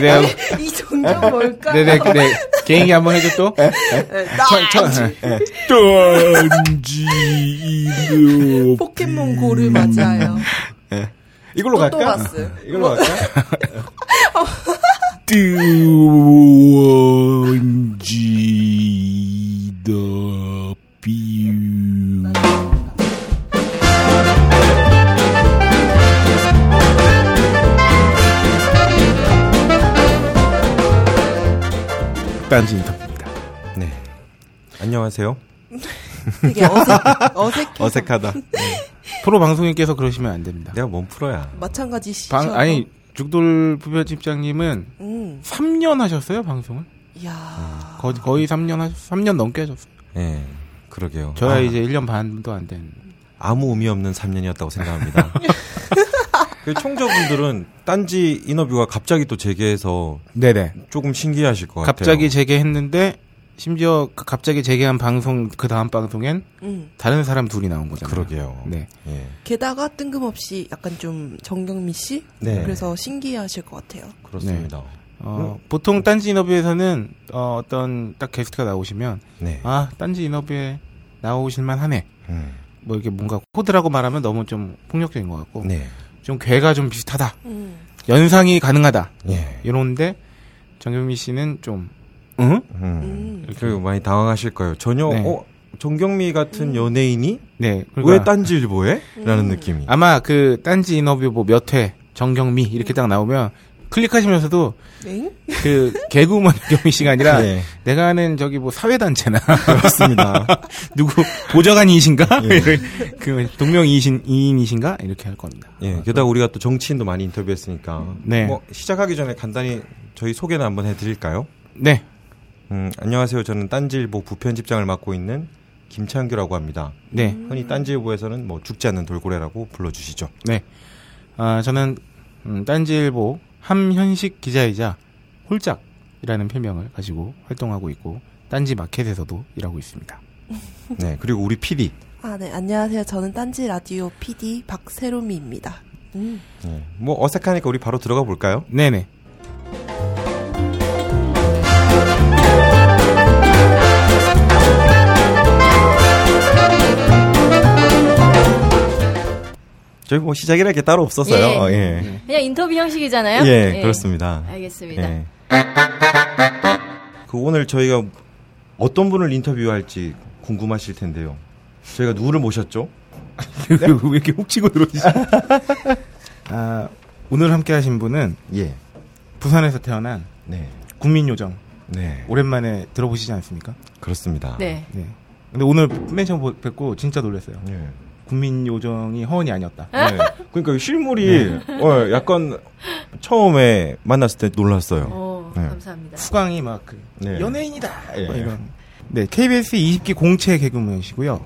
내가 이 종종 뭘까? 네네 네 개인기 한번 해줘 또. 네, 나 딴지 이노 포켓몬 고를 맞이하여. 이걸로 갈까? 이걸로 갈까? 뚜원 딴지 인터뷰입니다. 네. 안녕하세요. 되게 어색, 어색해. 어색하다. 프로 방송인께서 그러시면 안 됩니다. 내가 뭔 프로야. 마찬가지 시죠. 방 아니 죽돌 부편집장님은 음. 3년 하셨어요 방송을? 이야. 거의 거의 3년 하 3년 넘게 하셨어요. 예. 그러게요. 저야 아, 이제 1년 반도 안 된. 아무 의미 없는 3년이었다고 생각합니다. 그 청자분들은 딴지 인터뷰가 갑자기 또 재개해서 네네. 조금 신기하실 것 같아요. 갑자기 재개했는데 심지어 그 갑자기 재개한 방송 그 다음 방송엔 음. 다른 사람 둘이 나온 거잖아요. 그러게요. 네. 예. 게다가 뜬금없이 약간 좀 정경미 씨? 네. 그래서 신기하실 것 같아요. 그렇습니다. 어, 보통 딴지 인터뷰에서는 어, 어떤 딱 게스트가 나오시면 네. 아 딴지 인터뷰에 나오실만 하네. 음. 뭐 이렇게 뭔가 코드라고 말하면 너무 좀 폭력적인 것 같고 네. 좀 괴가 좀 비슷하다. 음. 연상이 가능하다. 예. 이런데 정경미 씨는 좀 응? 음. 음. 그 많이 당황하실 거예요. 전혀 네. 어 정경미 같은 연예인이 네. 왜 그러니까 딴지일보에? 라는 음. 느낌이. 아마 그 딴지 인터뷰 뭐몇회 정경미 이렇게 딱 나오면 클릭하시면서도 네? 그 개그우먼 정경미 씨가 아니라 네. 내가 아는 저기 뭐 사회단체나 그렇습니다. 누구 보좌관이신가 예. 그 동명이신 이인이신가 이렇게 할 겁니다. 예, 게다가 우리가 또 정치인도 많이 인터뷰했으니까. 네. 뭐 시작하기 전에 간단히 저희 소개는 한번 해드릴까요? 네. 음, 안녕하세요. 저는 딴지일보 부편집장을 맡고 있는 김창규라고 합니다. 네. 흔히 딴지일보에서는 뭐 죽지 않는 돌고래라고 불러주시죠. 네. 아, 저는 음, 딴지일보 함현식 기자이자 홀짝이라는 별명을 가지고 활동하고 있고 딴지 마켓에서도 일하고 있습니다. 네, 그리고 우리 PD. 아, 네. 안녕하세요. 저는 딴지 라디오 PD 박세롬이입니다. 음. 예, 뭐 어색하니까 우리 바로 들어가 볼까요? 네네. 저희 뭐 시작이라 게 따로 없었어요. 예. 예. 그냥 인터뷰 형식이잖아요. 예, 그렇습니다. 알겠습니다. 예. 그 오늘 저희가 어떤 분을 인터뷰할지 궁금하실 텐데요. 저희가 누구를 모셨죠? 왜 이렇게 훅 치고 들어오시죠? 아, 오늘 함께 하신 분은 예. 부산에서 태어난 네. 국민요정. 네. 오랜만에 들어보시지 않습니까? 그렇습니다. 네. 네. 근데 오늘 맨 처음 보- 뵙고 진짜 놀랐어요. 예. 국민 요정이 허언이 아니었다. 네. 그러니까 실물이 어, 약간 처음에 만났을 때 놀랐어요. 어, 네. 감사합니다. 수강이 막 그, 네. 연예인이다! 예. 뭐 이런. 네, KBS 20기 공채 개그맨이시고요.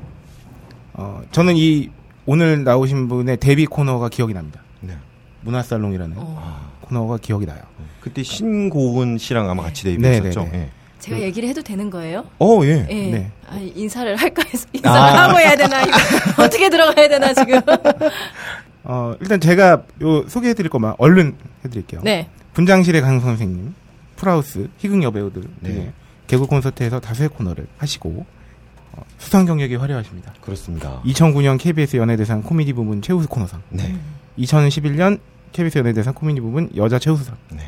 어, 저는 이, 오늘 나오신 분의 데뷔 코너가 기억이 납니다. 네. 문화살롱이라는 어. 코너가 기억이 나요. 그때 신고은 씨랑 아마 같이 네, 데뷔했었죠. 네, 네. 예. 제가 얘기를 해도 되는 거예요? 어, 예. 예. 네. 아, 인사를 할까 해서 인사를 하고 해야 되나 이거 어떻게 들어가야 되나 지금. 어, 일단 제가 요 소개해 드릴 것만 얼른 해 드릴게요. 네. 분장실의 강 선생님, 프라우스, 희극 여배우들 네. 등의 개그 콘서트에서 다수의 코너를 하시고 어, 수상 경력이 화려하십니다. 그렇습니다. 2009년 KBS 연예대상 코미디 부문 최우수 코너상, 네. 2011년 KBS 연예대상 코미디 부문 여자 최우수상, 네.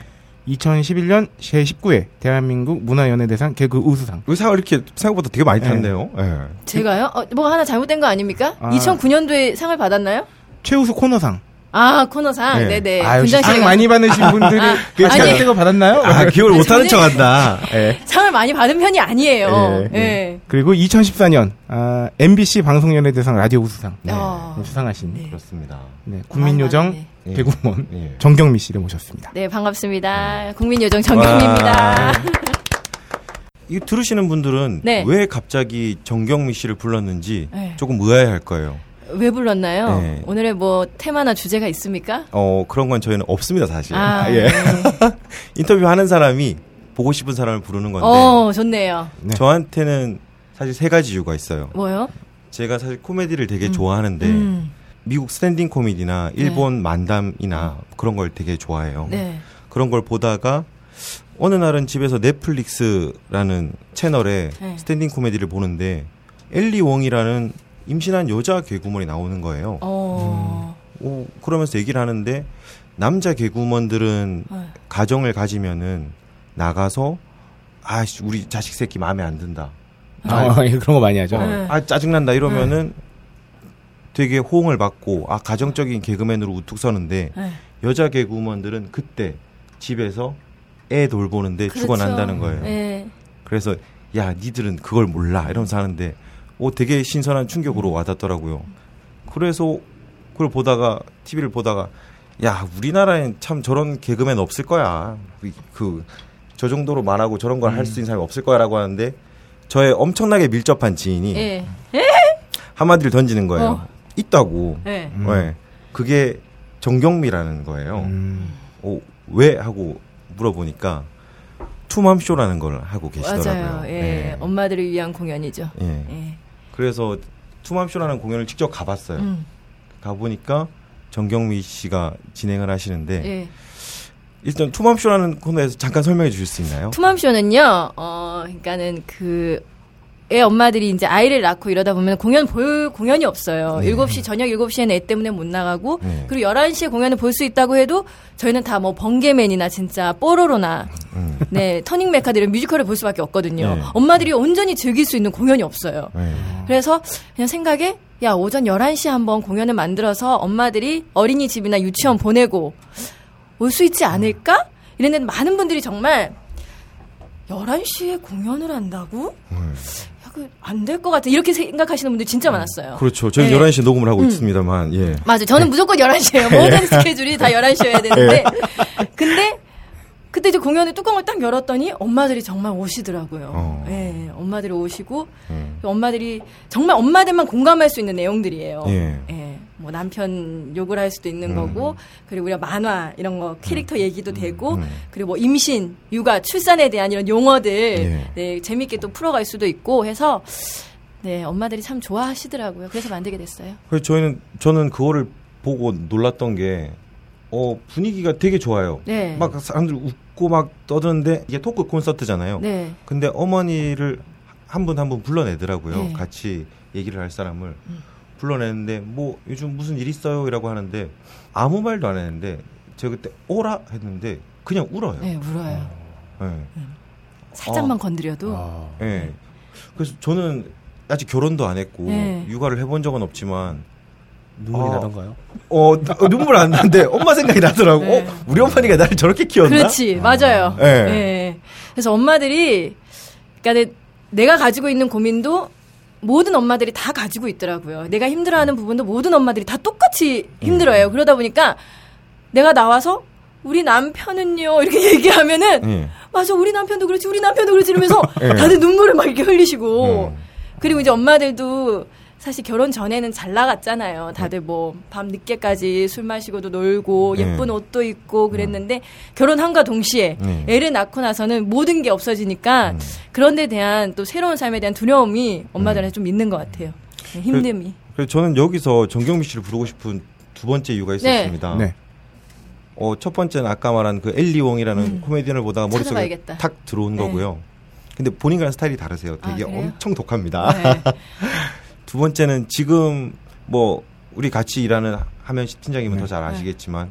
2011년 제19회 대한민국 문화연예대상 개그 우수상. 의사가 이렇게 생각보다 되게 많이 탔네요. 예. 제가요? 어, 뭐가 하나 잘못된 거 아닙니까? 아. 2009년도에 상을 받았나요? 최우수 코너상. 아 코너상. 네. 네. 네 아유, 분장실에 상 많이 받으신 분들이 아, 그 아니. 제가 때가 받았나요? 아, 기억을 못하는 저는- 척 한다. 예. 상을 많이 받은 편이 아니에요. 예, 예. 예. 그리고 2014년 아, MBC 방송연예대상 라디오 우수상 네. 어. 수상하신 네. 그렇습니다. 네, 국민요정 많이 예. 개구먼 예. 정경미 씨를 모셨습니다. 네, 반갑습니다. 국민요정 정경입니다. 와. 이거 들으시는 분들은 네. 왜 갑자기 정경미 씨를 불렀는지 네. 조금 의아해할 거예요. 왜 불렀나요? 네. 오늘의 뭐 테마나 주제가 있습니까? 어 그런 건 저희는 없습니다 사실. 아, 예. 네. 인터뷰 하는 사람이 보고 싶은 사람을 부르는 건데 어, 좋네요. 네. 저한테는 사실 세 가지 이유가 있어요. 뭐요? 제가 사실 코미디를 되게 좋아하는데 음. 미국 스탠딩 코미디나 일본 만담이나 그런 걸 되게 좋아해요. 네. 그런 걸 보다가 어느 날은 집에서 넷플릭스라는 채널에 네. standing 코미디를 보는데 앨리 웡이라는 임신한 여자 개그우먼이 나오는 거예요. 어. 오, 그러면서 얘기를 하는데 남자 개그맨들은 네. 가정을 가지면은 나가서 아 우리 자식 새끼 마음에 안 든다. 아, 예, 그런 거 많이 하죠. 어, 네. 아 짜증난다 이러면은 되게 호응을 받고 아 가정적인 개그맨으로 우뚝 서는데 네. 여자 개그우먼들은 그때 집에서 애 돌보는데 그렇죠. 죽어난다는 거예요. 네. 그래서 야 니들은 그걸 몰라 이러면서 하는데 오 되게 신선한 충격으로 와닿더라고요. 그래서 그걸 보다가 TV를 보다가 야 우리나라엔 참 저런 개그맨 없을 거야. 그 저 정도로 말하고 저런 걸 할수 있는 사람이 없을 거야라고 하는데 저의 엄청나게 밀접한 지인이 예. 한마디를 던지는 거예요. 어. 있다고. 네. 음. 네. 그게 정경미라는 거예요. 음. 어, 왜 하고 물어보니까 투맘쇼라는 걸 하고 계시더라고요. 맞아요. 예. 네. 엄마들을 위한 공연이죠. 예. 예. 그래서 투맘쇼라는 공연을 직접 가봤어요. 음. 가보니까 정경미 씨가 진행을 하시는데 예. 일단 투맘쇼라는 코너에서 잠깐 설명해 주실 수 있나요? 투맘쇼는요, 어, 그러니까는 그, 애 엄마들이 이제 아이를 낳고 이러다 보면 공연 볼 공연이 없어요. 네. 7시, 저녁 7시에는 애 때문에 못 나가고, 네. 그리고 11시에 공연을 볼 수 있다고 해도 저희는 다 뭐 번개맨이나 진짜 뽀로로나, 음. 네, 터닝 메카드 이런 뮤지컬을 볼 수밖에 없거든요. 네. 엄마들이 온전히 즐길 수 있는 공연이 없어요. 네. 그래서 그냥 생각에 야 오전 11시에 한번 공연을 만들어서 엄마들이 어린이집이나 유치원 보내고 올 수 있지 않을까? 이랬는데 많은 분들이 정말 11시에 공연을 한다고? 안 될 것 같아. 이렇게 생각하시는 분들이 진짜 많았어요. 그렇죠. 저희 네. 11시에 녹음을 하고 있습니다만, 예. 맞아요. 저는 무조건 11시에요. 모든 스케줄이 다 11시여야 되는데. 근데 그때 이제 공연의 뚜껑을 딱 열었더니 엄마들이 정말 오시더라고요. 어. 예, 엄마들이 오시고 음. 엄마들이 정말 엄마들만 공감할 수 있는 내용들이에요. 예. 뭐 남편 욕을 할 수도 있는 음. 거고 그리고 우리가 만화 이런 거 캐릭터 얘기도 되고 음. 그리고 뭐 임신, 육아, 출산에 대한 이런 용어들 예. 네, 재밌게 또 풀어갈 수도 있고 해서 네 엄마들이 참 좋아하시더라고요. 그래서 만들게 됐어요. 그래서 저희는, 저는 그거를 보고 놀랐던 게, 어, 분위기가 되게 좋아요. 네. 막 사람들 웃고 막 떠드는데, 이게 토크 콘서트잖아요. 네. 근데 어머니를 한 분 한분 불러내더라고요. 네. 음. 같이 얘기를 할 사람을 불러내는데 뭐 요즘 무슨 일 있어요? 이라고 하는데 아무 말도 안 했는데 제가 그때 오라 했는데 그냥 울어요. 네, 울어요. 네. 살짝만 어. 건드려도 아. 네. 그래서 저는 아직 결혼도 안 했고 네. 육아를 해본 적은 없지만 눈물이 어. 나던가요? 어, 나- 어, 눈물 안 나는데 엄마 생각이 나더라고. 네. 어, 우리 어머니가 나를 저렇게 키웠나? 그렇지, 맞아요. 네. 네. 그래서 엄마들이, 그러니까 내- 내가 가지고 있는 고민도 모든 엄마들이 다 가지고 있더라고요. 내가 힘들어하는 부분도 모든 엄마들이 다 똑같이 힘들어요. 그러다 보니까 내가 나와서 우리 남편은요 이렇게 얘기하면은 예. 맞아 우리 남편도 그렇지 우리 남편도 그렇지 이러면서 네. 다들 눈물을 막 이렇게 흘리시고 음. 그리고 이제 엄마들도 사실 결혼 전에는 잘 나갔잖아요. 다들 뭐 밤 늦게까지 술 마시고도 놀고 네. 예쁜 옷도 입고 그랬는데 결혼함과 동시에 네. 애를 낳고 나서는 모든 게 없어지니까 음. 그런 데 대한 또 새로운 삶에 대한 두려움이 엄마들한테 좀 있는 것 같아요. 네, 힘듦이. 그래서 저는 여기서 정경미 씨를 부르고 싶은 두 번째 이유가 있었습니다. 네. 어, 첫 번째는 아까 말한 그 엘리 웡이라는 코미디언을 보다가 머릿속에 음. 찾아봐야겠다. 탁 들어온 네. 거고요. 근데 본인과는 스타일이 다르세요. 되게 아? 엄청 독합니다. 네. 두 번째는 지금 뭐 우리 같이 일하는 하면식 팀장님은 더잘 아시겠지만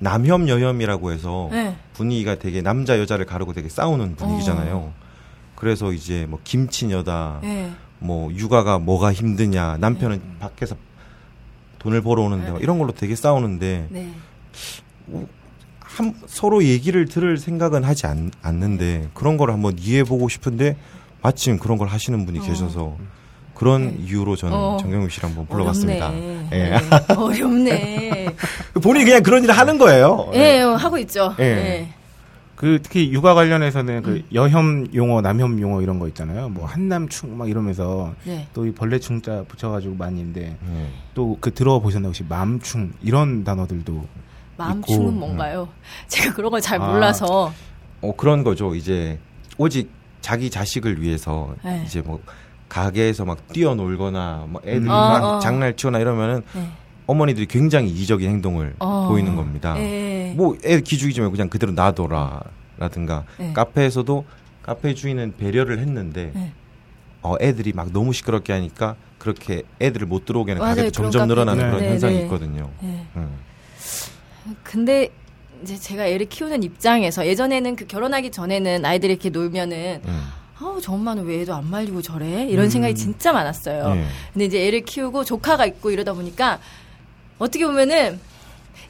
남혐 여혐이라고 해서 네. 분위기가 되게 남자 여자를 가르고 되게 싸우는 분위기잖아요. 그래서 이제 뭐 김치녀다, 네. 뭐 육아가 뭐가 힘드냐, 남편은 밖에서 돈을 벌어 오는데 막 이런 걸로 되게 싸우는데 네. 한, 서로 얘기를 들을 생각은 하지 않, 않는데 그런 걸 한번 이해해보고 싶은데 마침 그런 걸 하시는 분이 계셔서 그런 이유로 저는 어. 정경미 씨를 한번 불러봤습니다. 어렵네. 예. 네. 어렵네. 본인이 그냥 그런 일을 하는 거예요. 예, 하고 있죠. 예. 예. 그 특히 육아 관련해서는 그 음. 여혐 용어, 남혐 용어 이런 거 있잖아요. 뭐 한남충 막 이러면서 네. 또이 벌레충자 붙여가지고 많이 있는데 예. 또그 들어보셨나요 혹시 맘충 이런 단어들도 마음충은 있고, 뭔가요? 제가 그런 걸잘 아. 몰라서. 어, 그런 거죠. 이제 오직 자기 자식을 위해서 네. 이제 뭐 가게에서 막 뛰어놀거나 뭐 애들 음. 막 어, 어. 장난치거나 이러면은 네. 어머니들이 굉장히 이기적인 행동을 어. 보이는 겁니다. 예. 뭐애 기죽이지 말고 그냥 그대로 놔둬라라든가 네. 카페에서도 카페 주인은 배려를 했는데 네. 어, 애들이 막 너무 시끄럽게 하니까 그렇게 애들을 못 들어오게 하는. 가게도 점점 늘어나는. 그런 네, 현상이 네. 있거든요. 예. 음. 근데 이제 제가 애를 키우는 입장에서 예전에는 그 결혼하기 전에는 아이들이 이렇게 놀면은 음. 아우 저 엄마는 왜 애도 안 말리고 저래 이런 음. 생각이 진짜 많았어요. 예. 근데 이제 애를 키우고 조카가 있고 이러다 보니까 어떻게 보면은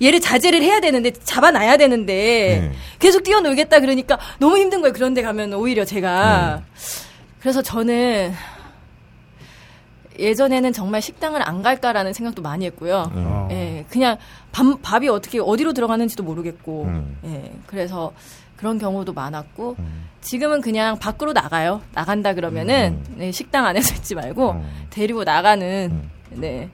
얘를 자제를 해야 되는데 잡아놔야 되는데 네. 계속 뛰어놀겠다 그러니까 너무 힘든 거예요. 그런데 가면 오히려 제가 그래서 저는 예전에는 정말 식당을 안 갈까라는 생각도 많이 했고요. 음. 어. 예, 그냥 밥, 밥이 어떻게 어디로 들어가는지도 모르겠고, 음. 예, 그래서 그런 경우도 많았고, 음. 지금은 그냥 밖으로 나가요. 나간다 그러면은 네, 식당 안에서 있지 말고 음. 데리고 나가는, 음. 네.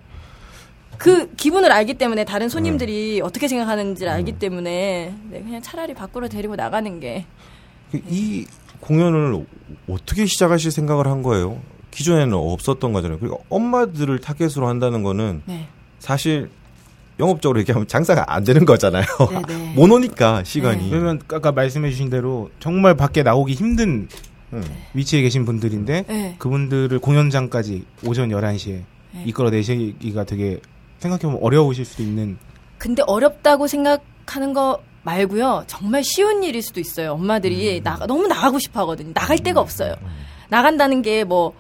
그 기분을 알기 때문에 다른 손님들이 어떻게 생각하는지를 알기 음. 때문에 네, 그냥 차라리 밖으로 데리고 나가는 게그이 공연을 어떻게 시작하실 생각을 한 거예요? 기존에는 없었던 거잖아요. 그리고 엄마들을 타겟으로 한다는 거는 네. 사실 영업적으로 얘기하면 장사가 안 되는 거잖아요. 네, 네. 못 오니까 시간이. 네. 그러면 아까 말씀해주신 대로 정말 밖에 나오기 힘든 음. 위치에 계신 분들인데 네. 그분들을 공연장까지 오전 11시에 네. 이끌어 내시기가 되게 생각해보면 어려우실 수도 있는 근데 어렵다고 생각하는 거 말고요. 정말 쉬운 일일 수도 있어요. 엄마들이 나가, 너무 나가고 싶어 하거든요. 나갈 데가 없어요. 나간다는 게 뭐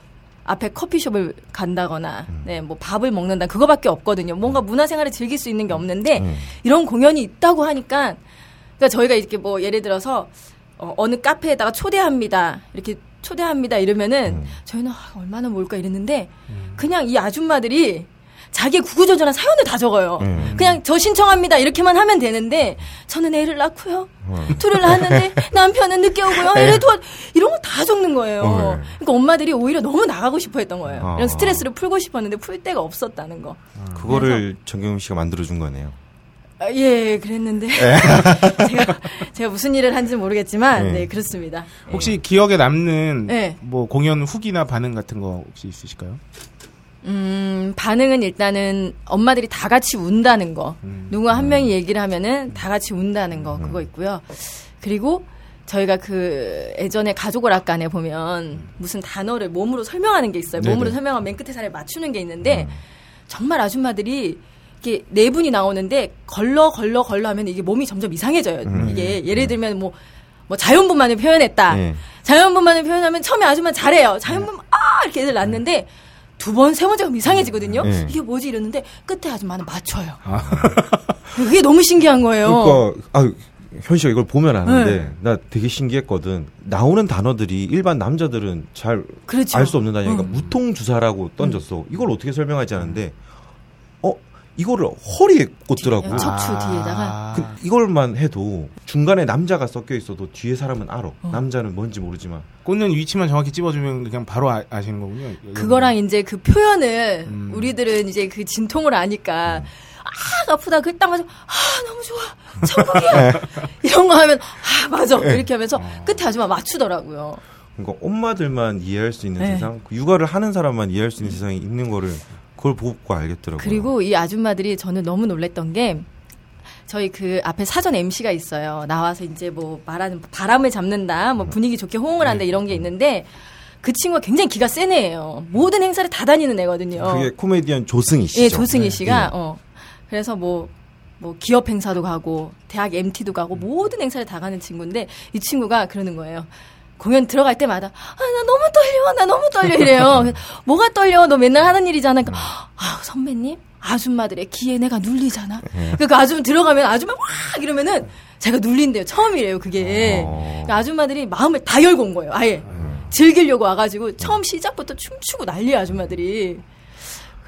앞에 커피숍을 간다거나 네, 뭐 밥을 먹는다 그거밖에 없거든요. 뭔가 문화생활을 즐길 수 있는 게 없는데 음. 이런 공연이 있다고 하니까 그러니까 저희가 이렇게 뭐 예를 들어서 어, 어느 카페에다가 초대합니다. 이렇게 초대합니다 이러면은 음. 저희는 아, 얼마나 뭘까 이랬는데 그냥 이 아줌마들이 자기 구구절절한 사연을 다 적어요. 음. 그냥 저 신청합니다 이렇게만 하면 되는데 저는 애를 낳고요. 어. 둘을 낳았는데 남편은 늦게 오고요. 애를 도와 이런 거 다 적는 거예요. 어. 그러니까 엄마들이 오히려 너무 나가고 싶어 했던 거예요. 아. 이런 스트레스를 풀고 싶었는데 풀 데가 없었다는 거. 그거를 정경임 씨가 만들어준 거네요. 아, 예, 그랬는데 제가 제가 무슨 일을 한지 는 모르겠지만 네. 네, 그렇습니다. 혹시 기억에 남는 네. 뭐 공연 후기나 반응 같은 거 혹시 있으실까요? 음, 반응은 일단은 엄마들이 다 같이 운다는 거. 음. 누구 한 명이 얘기를 하면은 다 같이 운다는 거. 그거 있고요. 그리고 저희가 그 예전에 가족을 아까에 보면 무슨 단어를 몸으로 설명하는 게 있어요. 몸으로 네네. 설명하면 맨 끝에 살에 맞추는 게 있는데 정말 아줌마들이 이렇게 네 분이 나오는데 걸러 걸러 걸러 하면 이게 몸이 점점 이상해져요. 음. 이게 예를 들면 뭐뭐 자연분만을 표현했다. 네. 자연분만을 표현하면 처음에 아줌마 잘해요. 자연분만 아 이렇게 애들 낳는데 두 번 세 번째 가면 이상해지거든요. 네. 이게 뭐지 이러는데 끝에 아줌마는 맞춰요. 그게 너무 신기한 거예요. 그러니까 아 현씨가 이걸 보면 아는데 네. 나 되게 신기했거든. 나오는 단어들이 일반 남자들은 잘 알수 그렇죠. 없는 단어니까 음. 무통 주사라고 던졌어. 이걸 어떻게 설명하지 않은데 어 이거를 허리에 꽂더라고. 네, 척추 뒤에다가. 그, 이걸만 해도 중간에 남자가 섞여 있어도 뒤에 사람은 알아. 어. 남자는 뭔지 모르지만. 꽂는 위치만 정확히 찝어주면 그냥 바로 아, 시는 거군요. 그거랑 이제 그 표현을 음. 우리들은 이제 그 진통을 아니까 아 아프다 그딱 맞아 아 너무 좋아 천국이야 이런 거 하면 아 맞아 이렇게 하면서 끝에 아줌마 맞추더라고요. 그러니까 엄마들만 이해할 수 있는 네. 세상, 그 육아를 하는 사람만 이해할 수 있는 세상이 있는 거를 그걸 보고 알겠더라고요. 그리고 이 아줌마들이 저는 너무 놀랬던 게 저희 그 앞에 사전 MC가 있어요. 나와서 이제 뭐 말하는 바람을 잡는다, 뭐 분위기 좋게 호응을 한다 이런 게 있는데 그 친구가 굉장히 기가 센 애예요. 모든 행사를 다 다니는 애거든요. 그게 코미디언 조승희 씨죠. 예, 조승희 네. 씨가 예. 어 그래서 뭐. 뭐 기업 행사도 가고 대학 MT도 가고 모든 행사를 다 가는 친구인데 이 친구가 그러는 거예요. 공연 들어갈 때마다 아 나 너무 떨려 나 너무 떨려 이래요. 뭐가 떨려 너 맨날 하는 일이잖아. 그러니까 아 선배님 아줌마들의 기에 내가 눌리잖아. 그러니까 아줌마 들어가면 아줌마 막 이러면은 제가 눌린대요. 처음이래요 그게. 어. 그러니까 아줌마들이 마음을 다 열고 온 거예요. 아예 즐기려고 와가지고 처음 시작부터 춤추고 난리야 아줌마들이.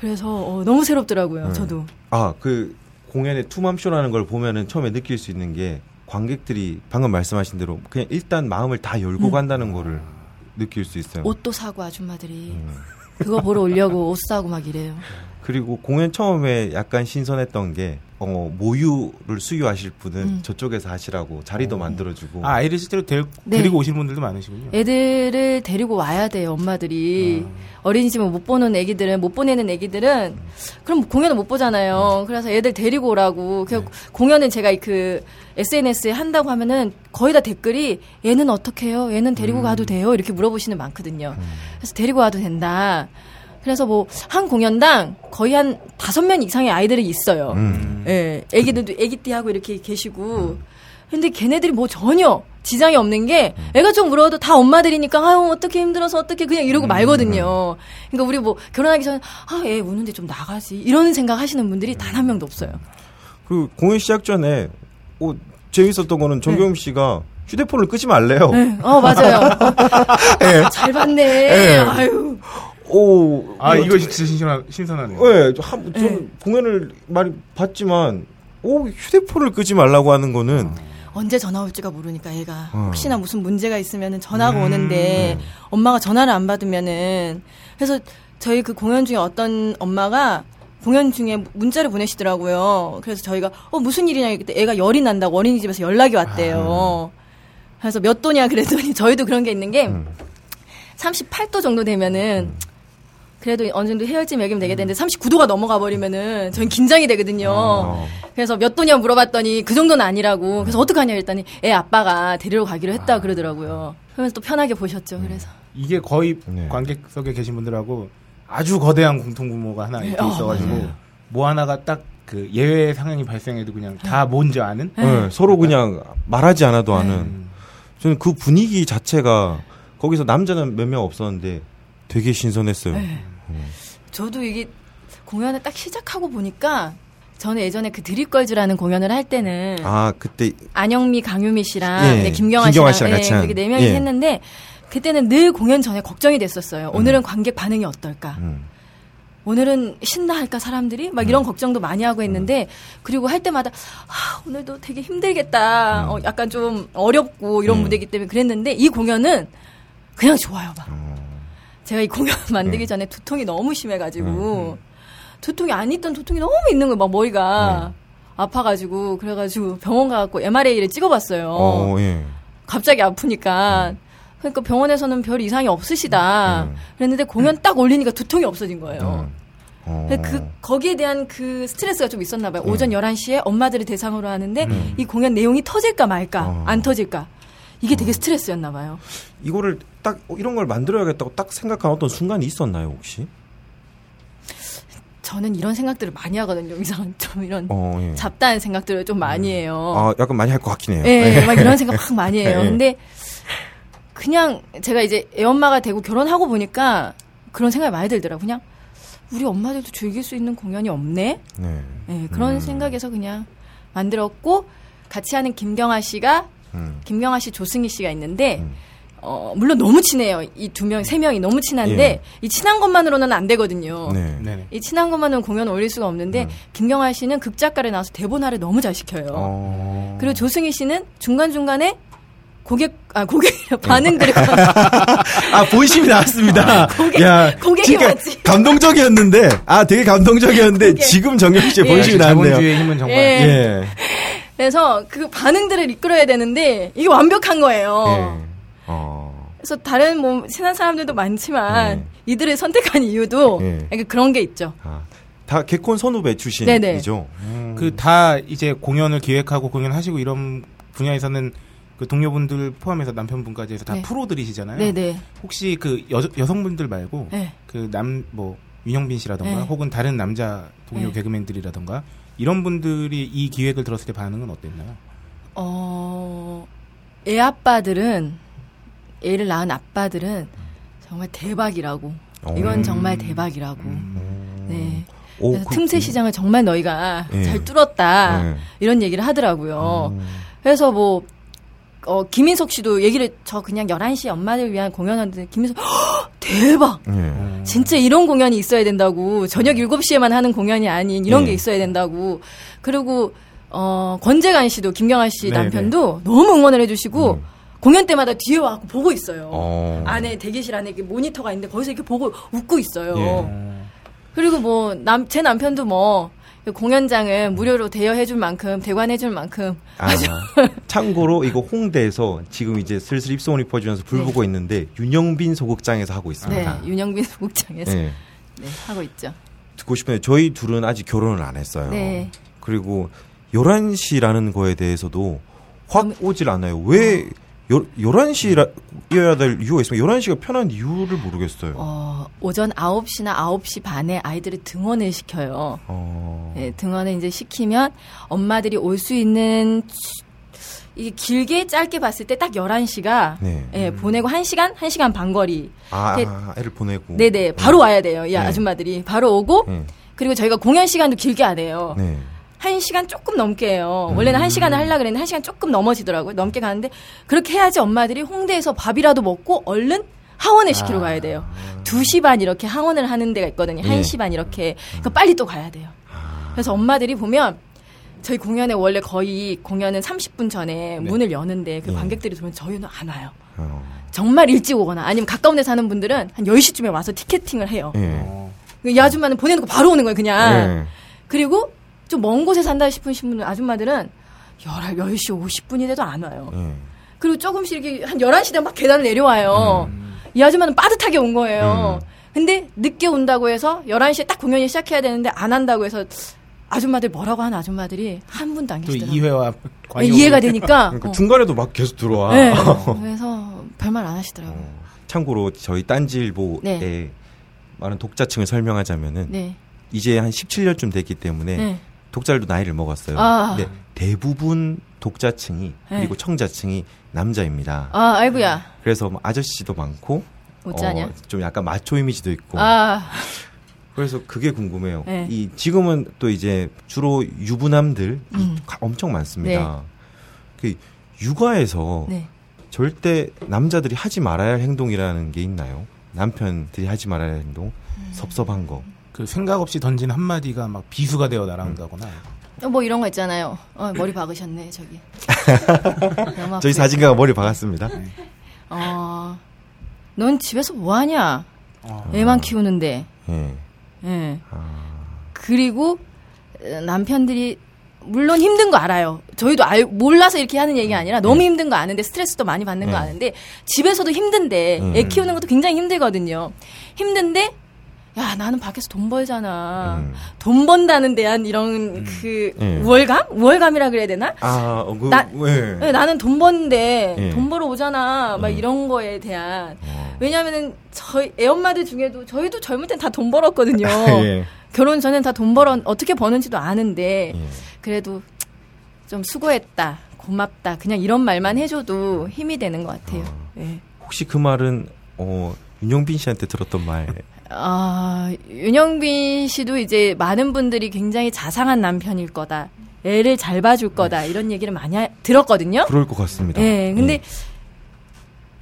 그래서 어, 너무 새롭더라고요. 저도. 아, 그 공연의 투맘쇼라는 걸 보면은 처음에 느낄 수 있는 게 관객들이 방금 말씀하신 대로 그냥 일단 마음을 다 열고 간다는 거를 느낄 수 있어요. 옷도 사고 아줌마들이 그거 보러 오려고 옷 사고 막 이래요. 그리고 공연 처음에 약간 신선했던 게 어, 모유를 수유하실 분은 음. 저쪽에서 하시라고 자리도 어. 만들어주고 아, 아이를 실제로 데, 네. 리고 오시는 분들도 많으시군요. 애들을 데리고 와야 돼요, 엄마들이. 어린이집을 못 보는 애기들은, 못 보내는 애기들은, 그럼 공연을 못 보잖아요. 그래서 애들 데리고 오라고. 그 공연은 제가 그 SNS에 한다고 하면은 거의 다 댓글이 얘는 어떻게 해요? 얘는 데리고 가도 돼요? 이렇게 물어보시는 많거든요. 그래서 데리고 와도 된다. 그래서 뭐, 한 공연당 거의 한 다섯 명 이상의 아이들이 있어요. 음. 예, 애기들도 애기띠하고 이렇게 계시고. 근데 걔네들이 뭐 전혀 지장이 없는 게 애가 좀 울어도 다 엄마들이니까 아유 어떻게 힘들어서 어떻게 그냥 이러고 말거든요. 그러니까 우리 뭐 결혼하기 전에 아 애 우는데 좀 나가지 이런 생각 하시는 분들이 단 한 명도 없어요. 그리고 공연 시작 전에 어, 재밌었던 거는 정경 씨가 휴대폰을 끄지 말래요. 네, 어 맞아요. 잘 봤네. 아유. 오, 아, 뭐, 이거 진짜 신선하, 신선하네요. 네, 한, 저는 공연을 많이 봤지만, 오, 휴대폰을 끄지 말라고 하는 거는, 언제 전화 올지가 모르니까 애가 어. 혹시나 무슨 문제가 있으면은 전화가 오는데 엄마가 전화를 안 받으면은 그래서 저희 그 공연 중에 어떤 엄마가 공연 중에 문자를 보내시더라고요. 그래서 저희가 어 무슨 일이냐 그때 애가 열이 난다고 어린이집에서 연락이 왔대요. 그래서 몇 도냐 그랬더니 저희도 그런 게 있는 게 음. 38도 정도 되면은 그래도 어느 정도 해열제 먹이면 되게 되는데 39도가 넘어가 버리면은 저희 긴장이 되거든요. 어. 그래서 몇 도냐 물어봤더니 그 정도는 아니라고. 그래서 어떡하냐 했더니 애 아빠가 데리러 가기로 했다 그러더라고요. 그러면서 또 편하게 보셨죠. 그래서 이게 거의 네. 관객석에 계신 분들하고 아주 거대한 공통분모가 하나 이렇게 어, 있어가지고 네. 뭐 하나가 딱 그 예외 상황이 발생해도 그냥 다 뭔지 아는. 네, 서로 그냥 말하지 않아도 아는. 음. 저는 그 분위기 자체가, 거기서 남자는 몇 명 없었는데, 되게 신선했어요. 네. 저도 이게 공연을 딱 시작하고 보니까 저는 예전에 그 드립걸즈라는 공연을 할 때는 아, 그때, 안영미, 강유미 씨랑 예, 네, 김경아, 김경아 씨랑, 씨랑 한, 그렇게 네 명이 예. 했는데 그때는 늘 공연 전에 걱정이 됐었어요. 오늘은 관객 반응이 어떨까? 음, 오늘은 신나 할까 사람들이 막 이런 걱정도 많이 하고 했는데 그리고 할 때마다 아, 오늘도 되게 힘들겠다. 어, 약간 좀 어렵고 이런 음. 무대이기 때문에 그랬는데 이 공연은 그냥 좋아요, 막. 어. 제가 이 공연 만들기 네. 전에 두통이 너무 심해가지고 음, 두통이 안 있던 두통이 너무 있는 거예요. 막 머리가 아파가지고 그래가지고 병원 가갖고 MRA를 찍어봤어요. 어, 예. 갑자기 아프니까. 그러니까 병원에서는 별 이상이 없으시다. 음. 그랬는데 공연 딱 올리니까 두통이 없어진 거예요. 음. 어. 그 거기에 대한 그 스트레스가 좀 있었나 봐요. 오전 11시에 엄마들을 대상으로 하는데 음. 이 공연 내용이 터질까 말까, 어. 안 터질까. 이게 되게 스트레스였나 봐요. 이거를 딱, 어, 이런 걸 만들어야겠다고 딱 생각한 어떤 순간이 있었나요, 혹시? 저는 이런 생각들을 많이 하거든요. 이상한 좀 이런 어, 예. 잡다한 생각들을 좀 많이 해요. 아, 약간 많이 할 것 같긴 해요. 예, 막 이런 생각 막 많이 해요. 예. 근데 그냥 제가 이제 애엄마가 되고 결혼하고 보니까 그런 생각이 많이 들더라고요. 그냥 우리 엄마들도 즐길 수 있는 공연이 없네? 네. 예, 그런 음. 생각에서 그냥 만들었고 같이 하는 김경아 씨가 음. 김경아 씨, 조승희 씨가 있는데 음. 어, 물론 너무 친해요. 이 두 명, 세 명이 너무 친한데 예. 이 친한 것만으로는 안 되거든요. 네. 이 친한 것만은 공연을 올릴 수가 없는데 음. 김경아 씨는 극작가를 나와서 대본화를 너무 잘 시켜요. 어. 그리고 조승희 씨는 중간 중간에 고객 아 고객 반응들을 아, 본심이 나왔습니다. 고객- 야, 고객이 왔지. 감동적이었는데, 아, 되게 감동적이었는데, 고객. 지금 정영 씨의 예. 본심이 나왔네요. 자본주의의 힘은 정말. 예. 예. 그래서 그 반응들을 이끌어야 되는데 이게 완벽한 거예요. 예. 어. 그래서 다른 뭐 친한 사람들도 많지만 예. 이들을 선택한 이유도 예. 약간 그런 게 있죠. 아, 다 개콘 선후배. 출신이죠. 그다 이제 공연을 기획하고 공연하시고 이런 분야에서는 그 동료분들 포함해서 남편분까지 해서 다 네. 프로들이시잖아요. 네네. 혹시 그 여, 여성분들 말고 네. 그남 뭐 윤영빈 씨라던가 네. 혹은 다른 남자 동료 네. 개그맨들이라던가 이런 분들이 이 기획을 들었을 때 반응은 어땠나요? 어, 애 아빠들은, 애를 낳은 아빠들은 정말 대박이라고. 이건 음. 정말 대박이라고. 네. 오, 그래서 그- 틈새 시장을 정말 너희가 예. 잘 뚫었다. 예. 이런 얘기를 하더라고요. 음. 그래서 뭐, 어, 김인석 씨도 얘기를, 저 그냥 11시 엄마들 위한 공연하는데, 김인석, "헉, 대박! 예. 진짜 이런 공연이 있어야 된다고. 저녁 7시에만 하는 공연이 아닌 이런 네. 게 있어야 된다고. 그리고, 어, 권재관 씨도, 김경아 씨 네, 남편도 너무 응원을 해 주시고, 음. 공연 때마다 뒤에 와서 보고 있어요. 어. 안에 대기실 안에 이렇게 모니터가 있는데 거기서 이렇게 보고 웃고 있어요. 예. 어, 그리고 뭐 남 제 남편도 뭐 공연장을 무료로 대여해줄 만큼 대관해줄 만큼 아, 참고로 이거 홍대에서 지금 이제 슬슬 입소문이 퍼지면서 불 네. 보고 있는데 윤영빈 소극장에서 하고 네 있습니다. 윤영빈 소극장에서 네. 네, 하고 있죠. 듣고 싶은데 저희 둘은 아직 결혼을 안 했어요. 네. 그리고 11시라는 거에 대해서도 확 오질 않아요. 왜 열, 11시여야 될 이유가 있으면 11시가 편한 이유를 모르겠어요. 어, 오전 9시나 9시 반에 아이들을 등원을 시켜요. 어. 네, 등원을 이제 시키면 엄마들이 올 수 있는 치- 이게 길게 짧게 봤을 때 딱 11시가 네. 예, 보내고 1시간, 1시간 반 거리. 아, 네. 애를 보내고. 네네, 바로 와야 돼요. 이 네. 아줌마들이. 바로 오고, 네. 그리고 저희가 공연 시간도 길게 안 해요. 네. 한 시간 조금 넘게 해요. 원래는 한 시간을 하려고 그랬는데 한 시간 조금 넘어지더라고요. 넘게 가는데 그렇게 해야지 엄마들이 홍대에서 밥이라도 먹고 얼른 하원을 시키러 가야 돼요. 2시 반 이렇게 하원을 하는 데가 있거든요. 예. 1시 반 이렇게. 그러니까 빨리 또 가야 돼요. 그래서 엄마들이 보면 저희 공연에 원래 거의 공연은 30분 전에 문을 여는데 그 예. 관객들이 들어오면 저희는 안 와요. 어. 정말 일찍 오거나 아니면 가까운 데 사는 분들은 한 10시쯤에 와서 티켓팅을 해요. 예. 어. 이 아줌마는 보내놓고 바로 오는 거예요, 그냥. 예. 그리고 좀 먼 곳에 산다 싶으신 분들 아줌마들은 11, 10시 50분이 돼도 안 와요. 예. 그리고 조금씩 이렇게 한 11시 되면 막 계단을 내려와요. 이 아줌마는 빠듯하게 온 거예요. 음. 근데 늦게 온다고 해서 11시에 딱 공연이 시작해야 되는데 안 한다고 해서 아줌마들 뭐라고 하는 아줌마들이 한 분도 안또 계시더라고요. 이회와 네, 이해가 되니까. 그러니까 어. 중간에도 막 계속 들어와. 네. 그래서 별말 안 하시더라고요. 어. 참고로 저희 딴지일보에 네. 많은 독자층을 설명하자면은 네. 이제 한 17년쯤 됐기 때문에 네. 독자들도 나이를 먹었어요. 아. 근데 대부분 독자층이 네. 그리고 청자층이 남자입니다. 아, 아이고야. 그래서 뭐 아저씨도 많고 어쩌냐. 어, 좀 약간 마초 이미지도 있고 아, 그래서 그게 궁금해요. 네. 이 지금은 또 이제 주로 유부남들 이 음. 가- 엄청 많습니다. 그 육아에서 네. 절대 남자들이 하지 말아야 할 행동이라는 게 있나요? 남편들이 하지 말아야 할 행동, 음. 섭섭한 거. 그 생각 없이 던진 한마디가 막 비수가 되어 날아온다거나 어, 뭐 이런 거 있잖아요. 어, 머리 박으셨네, 저기. 저희. 사진가가 머리 박았습니다. 어, 넌 집에서 뭐 하냐? 어. 애만 키우는데. 예. 예. 아, 그리고 어, 남편들이 물론 힘든 거 알아요. 저희도 알, 몰라서 이렇게 하는 얘기가 아니라 너무 힘든 거 아는데 스트레스도 많이 받는 거 네. 아는데 집에서도 힘든데 애 음. 키우는 것도 굉장히 힘들거든요. 힘든데 야 나는 밖에서 돈 벌잖아. 음. 돈 번다는 대한 이런 그 예. 우월감? 우월감이라 그래야 되나? 아, 어, 그, 나- 왜? 네, 나는 돈 버는데 예. 돈 벌어 오잖아. 막 음. 이런 거에 대한 어. 왜냐면은 저희 애엄마들 중에도 저희도 젊을 땐 다 돈 벌었거든요. 예. 결혼 전엔 다 돈 벌어 어떻게 버는지도 아는데 예. 그래도 좀 수고했다. 고맙다. 그냥 이런 말만 해줘도 힘이 되는 것 같아요. 예. 혹시 그 말은 어, 윤영빈 씨한테 들었던 말. 아, 윤영빈 씨도 이제 많은 분들이 굉장히 자상한 남편일 거다. 애를 잘 봐줄 거다. 이런 얘기를 많이 하- 들었거든요. 그럴 것 같습니다. 예, 근데 예.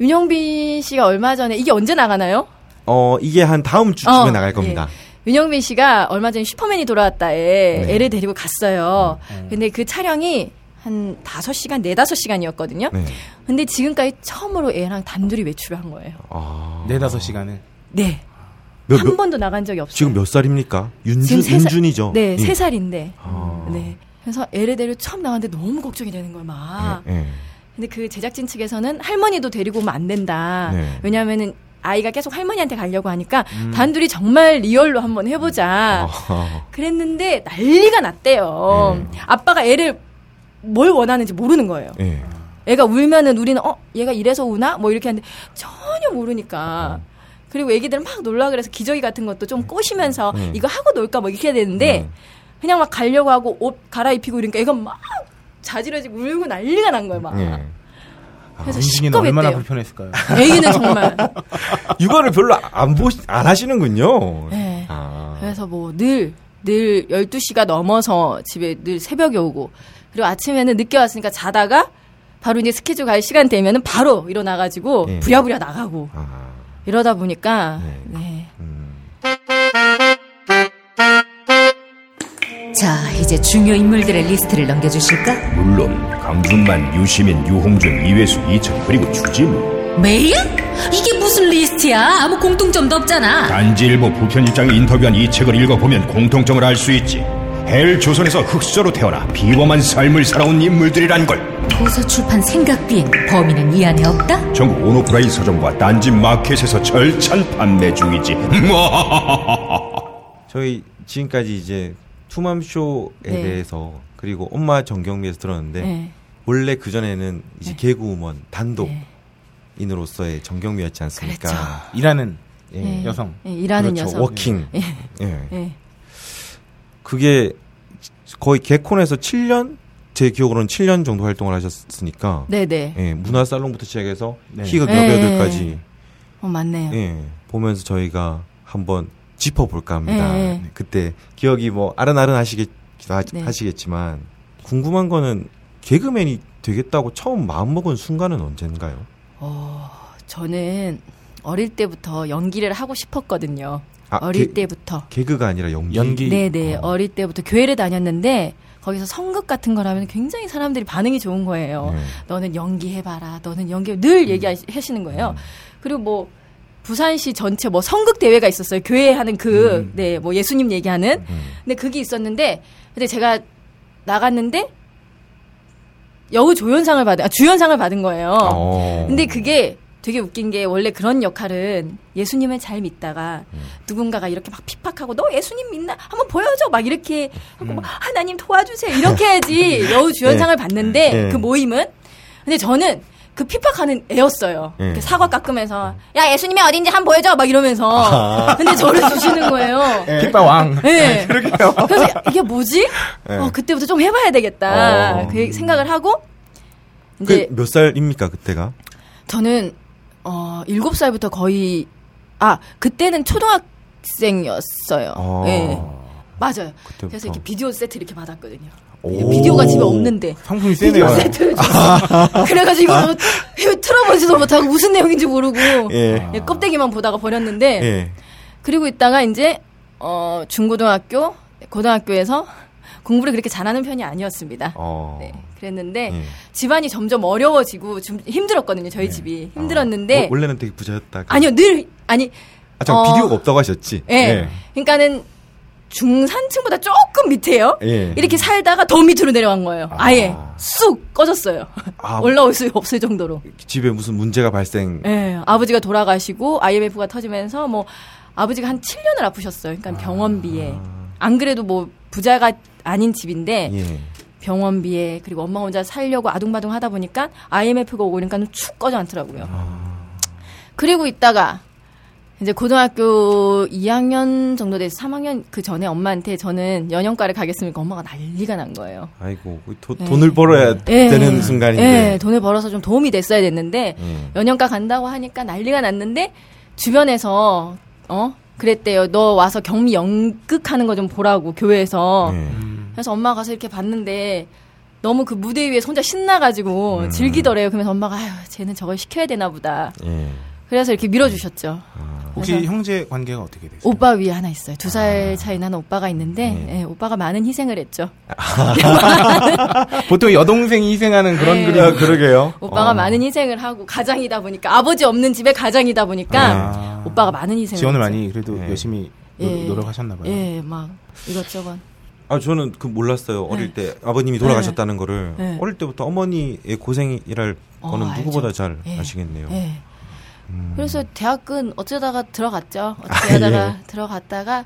윤영빈 씨가 얼마 전에 이게 언제 나가나요? 어, 이게 한 다음 주쯤에 어, 나갈 겁니다. 윤영빈 씨가 얼마 전에 슈퍼맨이 돌아왔다에 네. 애를 데리고 갔어요. 근데 그 촬영이 한 5시간, 4, 5시간이었거든요. 네. 근데 지금까지 처음으로 애랑 단둘이 외출을 한 거예요. 아. 네다섯 시간을 네. 몇, 한 몇, 번도 나간 적이 없어요. 지금 몇 살입니까? 윤준, 윤준이죠? 네, 예. 세 살인데. 아. 네. 그래서 애를 데리고 처음 나갔는데 너무 걱정이 되는 거예요, 막. 예, 예. 근데 그 제작진 측에서는 할머니도 데리고 오면 안 된다. 네. 왜냐하면은 아이가 계속 할머니한테 가려고 하니까 단둘이 정말 리얼로 한번 해보자. 아. 그랬는데 난리가 났대요. 네. 아빠가 애를 뭘 원하는지 모르는 거예요. 예. 애가 울면은 우리는 어 얘가 이래서 우나 뭐 이렇게 하는데 전혀 모르니까. 그리고 애기들은 막 놀라 그래서 기저귀 같은 것도 좀 꼬시면서 음. 이거 하고 놀까 뭐 이렇게 해야 되는데 음. 그냥 막 가려고 하고 옷 갈아입히고 그러니까 애가 막 자지러지고 울고 난리가 난 거예요 막. 예. 그래서 은진이는 얼마나. 불편했을까요? 애기는 정말. 육아를 별로 안 보, 안 하시는군요. 네. 아. 그래서 뭐 늘, 늘 12시가 넘어서 집에 늘 새벽에 오고, 그리고 아침에는 늦게 왔으니까 자다가 바로 이제 스케줄 갈 시간 되면은 바로 일어나 가지고 예. 부랴부랴 나가고 아. 이러다 보니까, 네. 네. 음. 자, 이제 중요 인물들의 리스트를 넘겨주실까? 물론 강준만, 유시민, 유홍준, 이외수, 이철 그리고 주진우 매일? 이게 무슨 리스트야? 아무 공통점도 없잖아. 단지일보 부편집장이 인터뷰한 이 책을 읽어보면 공통점을 알 수 있지. 헬 조선에서 흑수저로 태어나 비범한 삶을 살아온 인물들이란 걸. 도서 출판 생각비엔 범인은 이 안에 없다? 전국 온오프라인 서점과 딴지 마켓에서 절찬 판매 중이지. 저희 지금까지 이제 투맘쇼에 네. 대해서 그리고 엄마 정경미에서 들었는데 네. 원래 그 전에는 이제 개그우먼 단독인으로서의 네. 정경미였지 않습니까? 그렇죠. 일하는 예. 네. 여성. 예, 일하는 그렇죠. 여성. 워킹. 예. 그게 거의 개콘에서 7년 제 기억으로는 7년 정도 활동을 하셨으니까 네네. 예, 문화 살롱부터 시작해서 네. 희극 네. 여배우들까지 어, 맞네요. 예, 보면서 저희가 한번 짚어볼까 합니다. 네. 네, 그때 기억이 뭐 아른아른 하시겠, 하, 네. 하시겠지만 궁금한 거는 개그맨이 되겠다고 처음 마음먹은 순간은 언젠가요? 어, 저는 어릴 때부터 연기를 하고 싶었거든요. 아, 어릴 개- 때부터. 개그가 아니라 연기. 연기. 네네. 어. 어. 릴 때부터 교회를 다녔는데 거기서 성극 같은 걸 하면 굉장히 사람들이 반응이 좋은 거예요. 네. 너는 연기해봐라. 너는 연기 늘 얘기하시는 거예요. 그리고 뭐 부산시 전체 뭐 성극 대회가 있었어요. 교회 하는 그, 네, 뭐 예수님 얘기하는. 음. 근데 그게 있었는데, 근데 제가 나갔는데 여우 조연상을 받은, 아, 주연상을 받은 거예요. 어. 근데 그게 되게 웃긴 게 원래 그런 역할은 예수님을 잘 믿다가 음. 누군가가 이렇게 막 핍박하고 너 예수님 믿나 한번 보여줘 막 이렇게 하고 음. 막 하나님 도와주세요 이렇게 해야지 여우 주연상을 받는데 네. 그 모임은 근데 저는 그 핍박하는 애였어요. 네. 사과 깎으면서 야 예수님이 어딘지 한번 보여줘 막 이러면서 아. 근데 저를 주시는 거예요. 핏바 왕. 네. 그래서 이게 뭐지? 네. 어, 그때부터 좀 해봐야 되겠다. 어. 그 생각을 하고 이제 그몇 살입니까 그때가? 저는 어, 7살부터 거의 아, 그때는 초등학생이었어요. 어. 예. 맞아요. 그때부터. 그래서 이렇게 비디오 세트 이렇게 받았거든요. 오. 비디오가 집에 없는데 상품이 비디오 세네요. 세트를 줬어. 그래가지고 이거 뭐 틀어보지도 못하고 무슨 내용인지 모르고 예. 예, 껍데기만 보다가 버렸는데 예. 그리고 있다가 이제 어, 중고등학교, 고등학교에서 공부를 그렇게 잘하는 편이 아니었습니다. 어. 네, 그랬는데 예. 집안이 점점 어려워지고 좀 힘들었거든요. 저희 집이 힘들었는데 어, 원래는 되게 부자였다. 아니요 늘 아니 아, 잠 어, 비디오가 없다고 하셨지. 예. 그러니까는 중산층보다 조금 밑에요. 예. 이렇게 살다가 더 밑으로 내려간 거예요. 아 예 쑥 꺼졌어요. 아. 올라올 수 없을 정도로. 집에 무슨 문제가 발생. 예. 아버지가 돌아가시고 IMF가 터지면서 뭐 아버지가 한 7년을 아프셨어요. 그러니까 병원비에 안 그래도 뭐 부자가 아닌 집인데 예. 병원비에 그리고 엄마 혼자 살려고 아둥바둥 하다 보니까 IMF가 오고 그러니까 축 꺼져 않더라고요. 그리고 있다가 이제 고등학교 2학년 정도 돼서 3학년 그 전에 엄마한테 저는 연영과를 가겠습니까? 엄마가 난리가 난 거예요. 아이고 도, 예. 돈을 벌어야 예. 되는 순간인데. 예, 돈을 벌어서 좀 도움이 됐어야 됐는데 예. 연영과 간다고 하니까 난리가 났는데 주변에서 어 그랬대요. 너 와서 경미 연극하는 거 좀 보라고 교회에서. 예. 그래서 엄마가 가서 이렇게 봤는데 너무 그 무대 위에 혼자 신나가지고 음. 즐기더래요. 그러면서 엄마가 아유 쟤는 저걸 시켜야 되나 보다. 예. 그래서 이렇게 밀어주셨죠. 혹시 그래서 형제 관계가 어떻게 되세요? 오빠 위에 하나 있어요. 두 살 차이 나는 오빠가 있는데 네. 예, 오빠가 많은 희생을 했죠. 보통 여동생이 희생하는 그런 네. 그림. 아, 그러게요. 오빠가 어. 많은 희생을 하고 가장이다 보니까 아버지 없는 집에 가장이다 보니까 아. 오빠가 많은 희생을 지원을 했죠. 많이 그래도 네. 열심히 노- 예. 노력하셨나 봐요. 예, 막 이것저것. 아 저는 그 몰랐어요. 어릴 때 아버님이 돌아가셨다는 거를 네. 어릴 때부터 어머니의 고생이랄 어, 거는 알죠. 누구보다 잘 예. 아시겠네요. 예. 음. 그래서 대학은 어쩌다가 들어갔죠. 아, 어떻게 하다가 예. 들어갔다가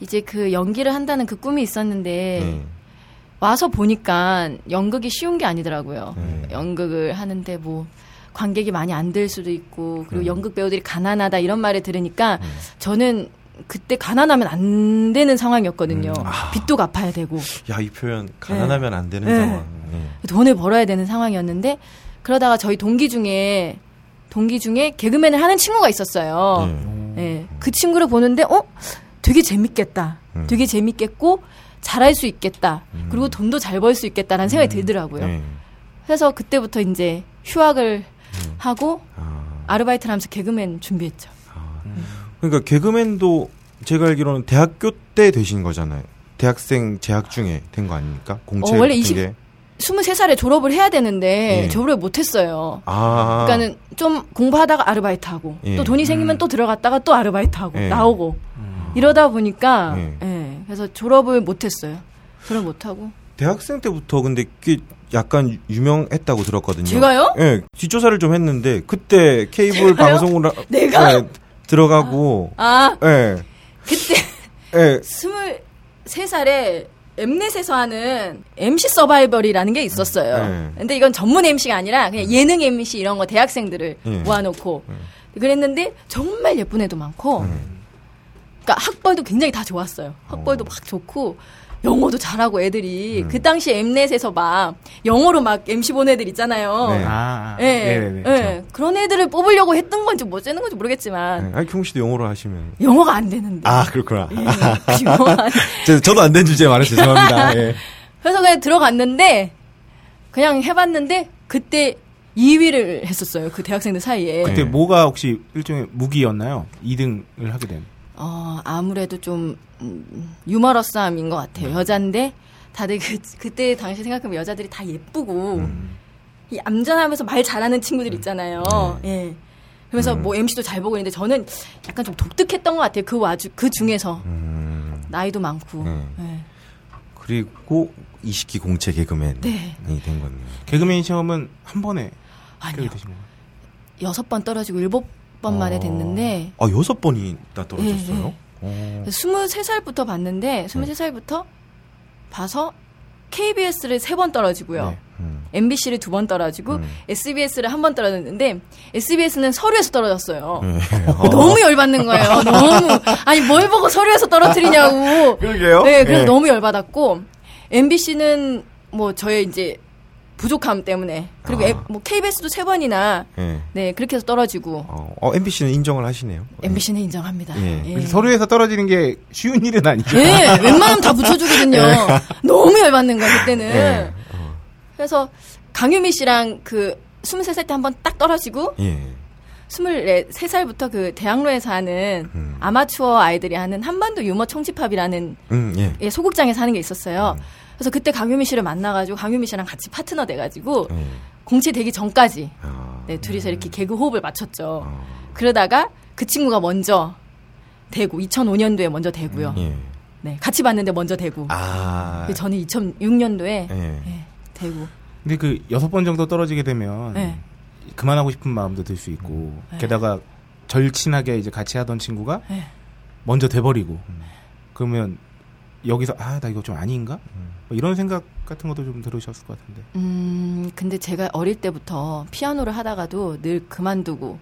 이제 그 연기를 한다는 그 꿈이 있었는데 네. 와서 보니까 연극이 쉬운 게 아니더라고요. 네. 연극을 하는데 뭐 관객이 많이 안들 수도 있고 그리고 음. 연극 배우들이 가난하다 이런 말을 들으니까 저는 그때 가난하면 안 되는 상황이었거든요. 음. 아. 빚도 갚아야 되고 야 이 표현 가난하면 안 되는 네. 상황. 네. 돈을 벌어야 되는 상황이었는데 그러다가 저희 동기 중에 동기 중에 개그맨을 하는 친구가 있었어요. 네. 예. 그 친구를 보는데 어 되게 재밌겠다. 음. 되게 재밌겠고 잘할 수 있겠다. 그리고 돈도 잘 벌 수 있겠다라는 생각이 들더라고요. 네. 그래서 그때부터 이제 휴학을 하고 아. 아르바이트를 하면서 개그맨 준비했죠. 그러니까 개그맨도 제가 알기로는 대학교 때 되신 거잖아요. 대학생 재학 중에 된 거 아닙니까? 공채 어, 원래 같은 20 게. 23살에 졸업을 해야 되는데 예. 졸업을 못 했어요. 아. 그러니까는 좀 공부하다가 아르바이트 하고 예. 또 돈이 생기면 또 들어갔다가 또 아르바이트 하고 예. 나오고 이러다 보니까 예. 예. 그래서 졸업을 못 했어요. 졸업 못 하고. 대학생 때부터 근데 그 약간 유명했다고 들었거든요. 제가요? 예, 뒷조사를 좀 했는데 그때 케이블 하- 내가? 예, 들어가고 아, 예. 그때 예. 23살에 엠넷에서 하는 MC 서바이벌이라는 게 있었어요. 네. 근데 이건 전문 MC가 아니라 그냥 예능 MC 이런 거 대학생들을 네. 모아놓고 그랬는데 정말 예쁜 애도 많고 그러니까 학벌도 굉장히 다 좋았어요. 학벌도 막 좋고 영어도 잘하고 애들이 그 당시 엠넷에서 막 영어로 막 MC 본 애들 있잖아요. 네. 아, 예, 네네네. 예. 그런 애들을 뽑으려고 했던 건지 뭐 어쩌는 건지 모르겠지만 예. 아니 경우 씨도 영어로 하시면 영어가 안 되는데. 아 그렇구나. 예, 영어가 안 저, 저도 안 된 주제에 말해 죄송합니다. 예. 그래서 그냥 들어갔는데 그냥 해봤는데 그때 2위를 했었어요 그 대학생들 사이에. 그때 네. 뭐가 혹시 일종의 무기였나요? 2등을 하게 된. 어 아무래도 좀 음, 유머러스함인 것 같아요. 여잔데 다들 그 그때 당시 생각하면 여자들이 다 예쁘고 이 얌전하면서 말 잘하는 친구들 있잖아요. 예. 그러면서 뭐 MC도 잘 보고 있는데 저는 약간 좀 독특했던 것 같아요. 그 와주 그 중에서 음, 나이도 많고. 음. 예. 그리고 이식기 공채 개그맨이 네. 된 거네요. 개그맨 시험은 한 번에 아니요. 되신 거예요? 여섯 번 떨어지고 일곱 번 만에 됐는데 아 여섯 번이 나 떨어졌어요. 네, 어. 23살부터 봤는데 23살부터 봐서 KBS를 세 번 떨어지고요. 네. 음. MBC를 두 번 떨어지고 음. SBS를 한 번 떨어졌는데 SBS는 서류에서 떨어졌어요. 네. 너무 열받는 거예요. 너무 아니 뭘 보고 서류에서 떨어뜨리냐고. 그러게요. 네, 그래서 예. 너무 열받았고 MBC는 뭐 저의 이제 부족함 때문에 그리고 아. 에- 뭐 KBS도 세 번이나 예. 네 그렇게 해서 떨어지고 어, 어, MBC는 인정을 하시네요. MBC는 인정합니다. 예. 예. 서류에서 떨어지는 게 쉬운 일은 아니죠. 예, 웬만하면 다 붙여주거든요. 너무 열받는 거야, 그때는. 예. 어. 그래서 강유미 씨랑 그 23살 때 한번 딱 떨어지고 예. 23살부터 그 대학로에서 하는 음. 아마추어 아이들이 하는 한반도 유머 청취팝이라는 음, 예. 예, 소극장에서 하는 게 있었어요. 그래서 그때 강유미 씨를 만나가지고 강유미 씨랑 같이 파트너 돼가지고 예. 공채 되기 전까지 아. 네, 둘이서 이렇게 개그 호흡을 맞췄죠. 어. 그러다가 그 친구가 먼저 되고 2005년도에 먼저 되고요. 예. 네, 같이 봤는데 먼저 되고. 아. 그 저는 2006년도에 예. 되고. 근데 그 여섯 번 정도 떨어지게 되면 네. 그만하고 싶은 마음도 들 수 있고 네. 게다가 절친하게 이제 같이 하던 친구가 네. 먼저 돼버리고 그러면 여기서 아 나 이거 좀 아닌가 뭐 이런 생각 같은 것도 좀 들으셨을 것 같은데 음, 근데 제가 어릴 때부터 피아노를 하다가도 늘 그만두고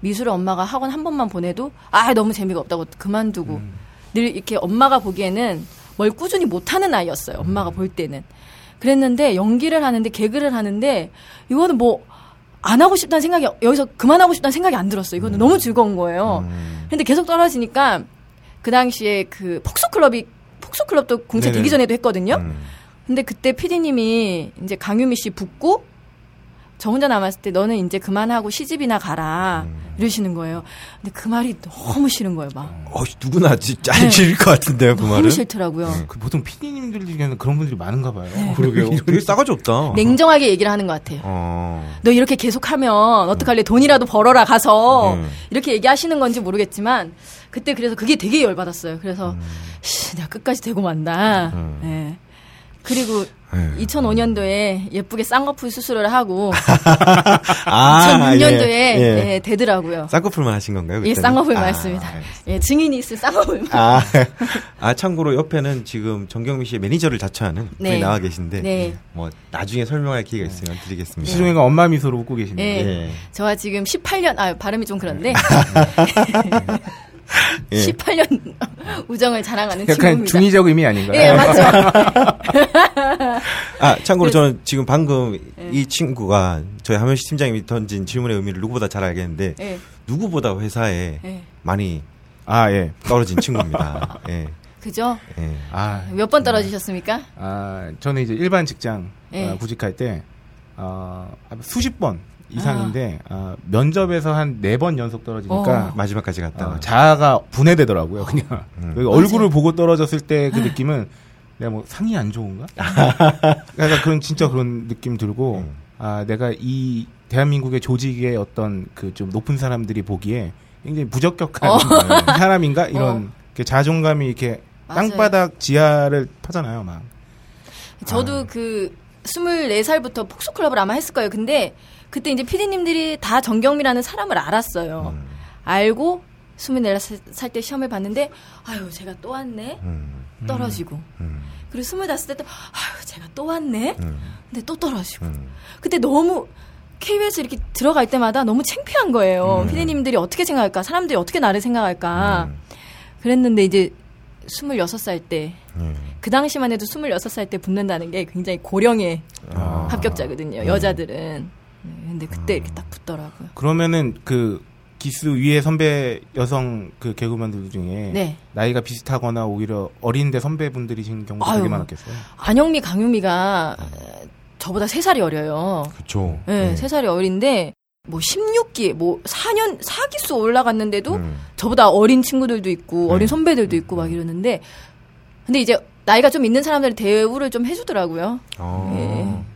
미술을 엄마가 학원 한 번만 보내도 아 너무 재미가 없다고 그만두고 음. 늘 이렇게 엄마가 보기에는 뭘 꾸준히 못하는 아이였어요. 엄마가 볼 때는 그랬는데 연기를 하는데 개그를 하는데 이거는 뭐 안 하고 싶다는 생각이 여기서 그만하고 싶다는 생각이 안 들었어요. 이거는 너무 즐거운 거예요. 음. 근데 계속 떨어지니까 그 당시에 그 폭소클럽이 폭소클럽도 공채 네네. 되기 전에도 했거든요. 음. 근데 그때 PD님이 이제 강유미 씨 붙고 저 혼자 남았을 때 너는 이제 그만하고 시집이나 가라 이러시는 거예요. 근데 그 말이 너무 싫은 거예요, 막. 어, 누구나 진짜 알질 것 같은데요, 그 너무 말은. 싫더라고요. 그 보통 PD님들 중에는 그런 분들이 많은가 봐요. 그러게요. 되게 싸가지 없다. 냉정하게 얘기를 하는 것 같아요. 어. 너 이렇게 계속하면 어떡할래? 돈이라도 벌어라 가서 음. 이렇게 얘기하시는 건지 모르겠지만 그때 그래서 그게 되게 열받았어요. 그래서 씨, 내가 끝까지 되고 만다. 음. 예. 그리고 예. 2005년도에 예쁘게 쌍꺼풀 수술을 하고 아, 2006년도에 예, 예. 예, 되더라고요. 쌍꺼풀만 하신 건가요? 예, 그때는? 쌍꺼풀만 아, 했습니다. 알겠습니다. 예, 증인이 있을 쌍꺼풀만. 아, 아, 참고로 옆에는 지금 정경미 씨의 매니저를 자처하는 분이 네. 나와 계신데, 네. 뭐, 나중에 설명할 기회가 있으면 드리겠습니다. 시종이가 엄마 미소로 웃고 계시네요. 예. 예. 저와 지금 18년, 아, 발음이 좀 그런데. 예. 18년 우정을 자랑하는 약간 친구입니다. 중의적 의미 아닌가요? 예, 맞죠. 아, 참고로 그래서- 저는 지금 방금 예. 이 친구가 저희 하면식 팀장님이 던진 질문의 의미를 누구보다 잘 알겠는데, 예, 누구보다 회사에 예. 많이 아 예. 떨어진 친구입니다. 예. 그죠? 예. 아, 몇 번 떨어지셨습니까? 아 저는 이제 일반 직장 예. 어, 구직할 때 어, 수십 번 이상인데 어, 면접에서 한 네 번 연속 떨어지니까 어. 마지막까지 갔다. 어, 자아가 분해되더라고요. 그냥 음. 여기 얼굴을 보고 떨어졌을 때 그 느낌은 내가 뭐 상이 안 좋은가? 그러니까 그런 진짜 그런 느낌 들고 음. 아 내가 이 대한민국의 조직의 어떤 그 좀 높은 사람들이 보기에 굉장히 부적격한 사람인가 이런 이렇게 자존감이 이렇게 맞아요. 땅바닥 지하를 타잖아요, 막. 저도 그 24살부터 폭소클럽을 아마 했을 거예요. 근데 그때 이제 피디님들이 다 정경미라는 사람을 알았어요. 음. 알고 24살 때 시험을 봤는데 아유 제가 또 왔네 음. 떨어지고 음. 그리고 25살 때 아유 제가 또 왔네 음. 근데 또 떨어지고 음. 그때 너무 KBS 이렇게 들어갈 때마다 너무 창피한 거예요. 음. 피디님들이 어떻게 생각할까 사람들이 어떻게 나를 생각할까 음. 그랬는데 이제 26살 때 음. 그 당시만 해도 26살 때 붙는다는 게 굉장히 고령의 아. 합격자거든요. 여자들은. 네, 근데 그때 이렇게 딱 붙더라고요. 그러면은 그 기수 위에 선배 여성 그 개그맨들 중에 네. 나이가 비슷하거나 오히려 어린데 선배분들이신 경우도 아유. 되게 많았겠어요. 안영미, 강유미가 저보다 3살이 어려요. 그쵸. 네, 3살이 어린데 뭐 16기, 뭐 4년, 4기수 올라갔는데도 음. 저보다 어린 친구들도 있고 네. 어린 선배들도 있고 막 이러는데 근데 이제 나이가 좀 있는 사람들이 대우를 좀 해주더라고요. 아. 예.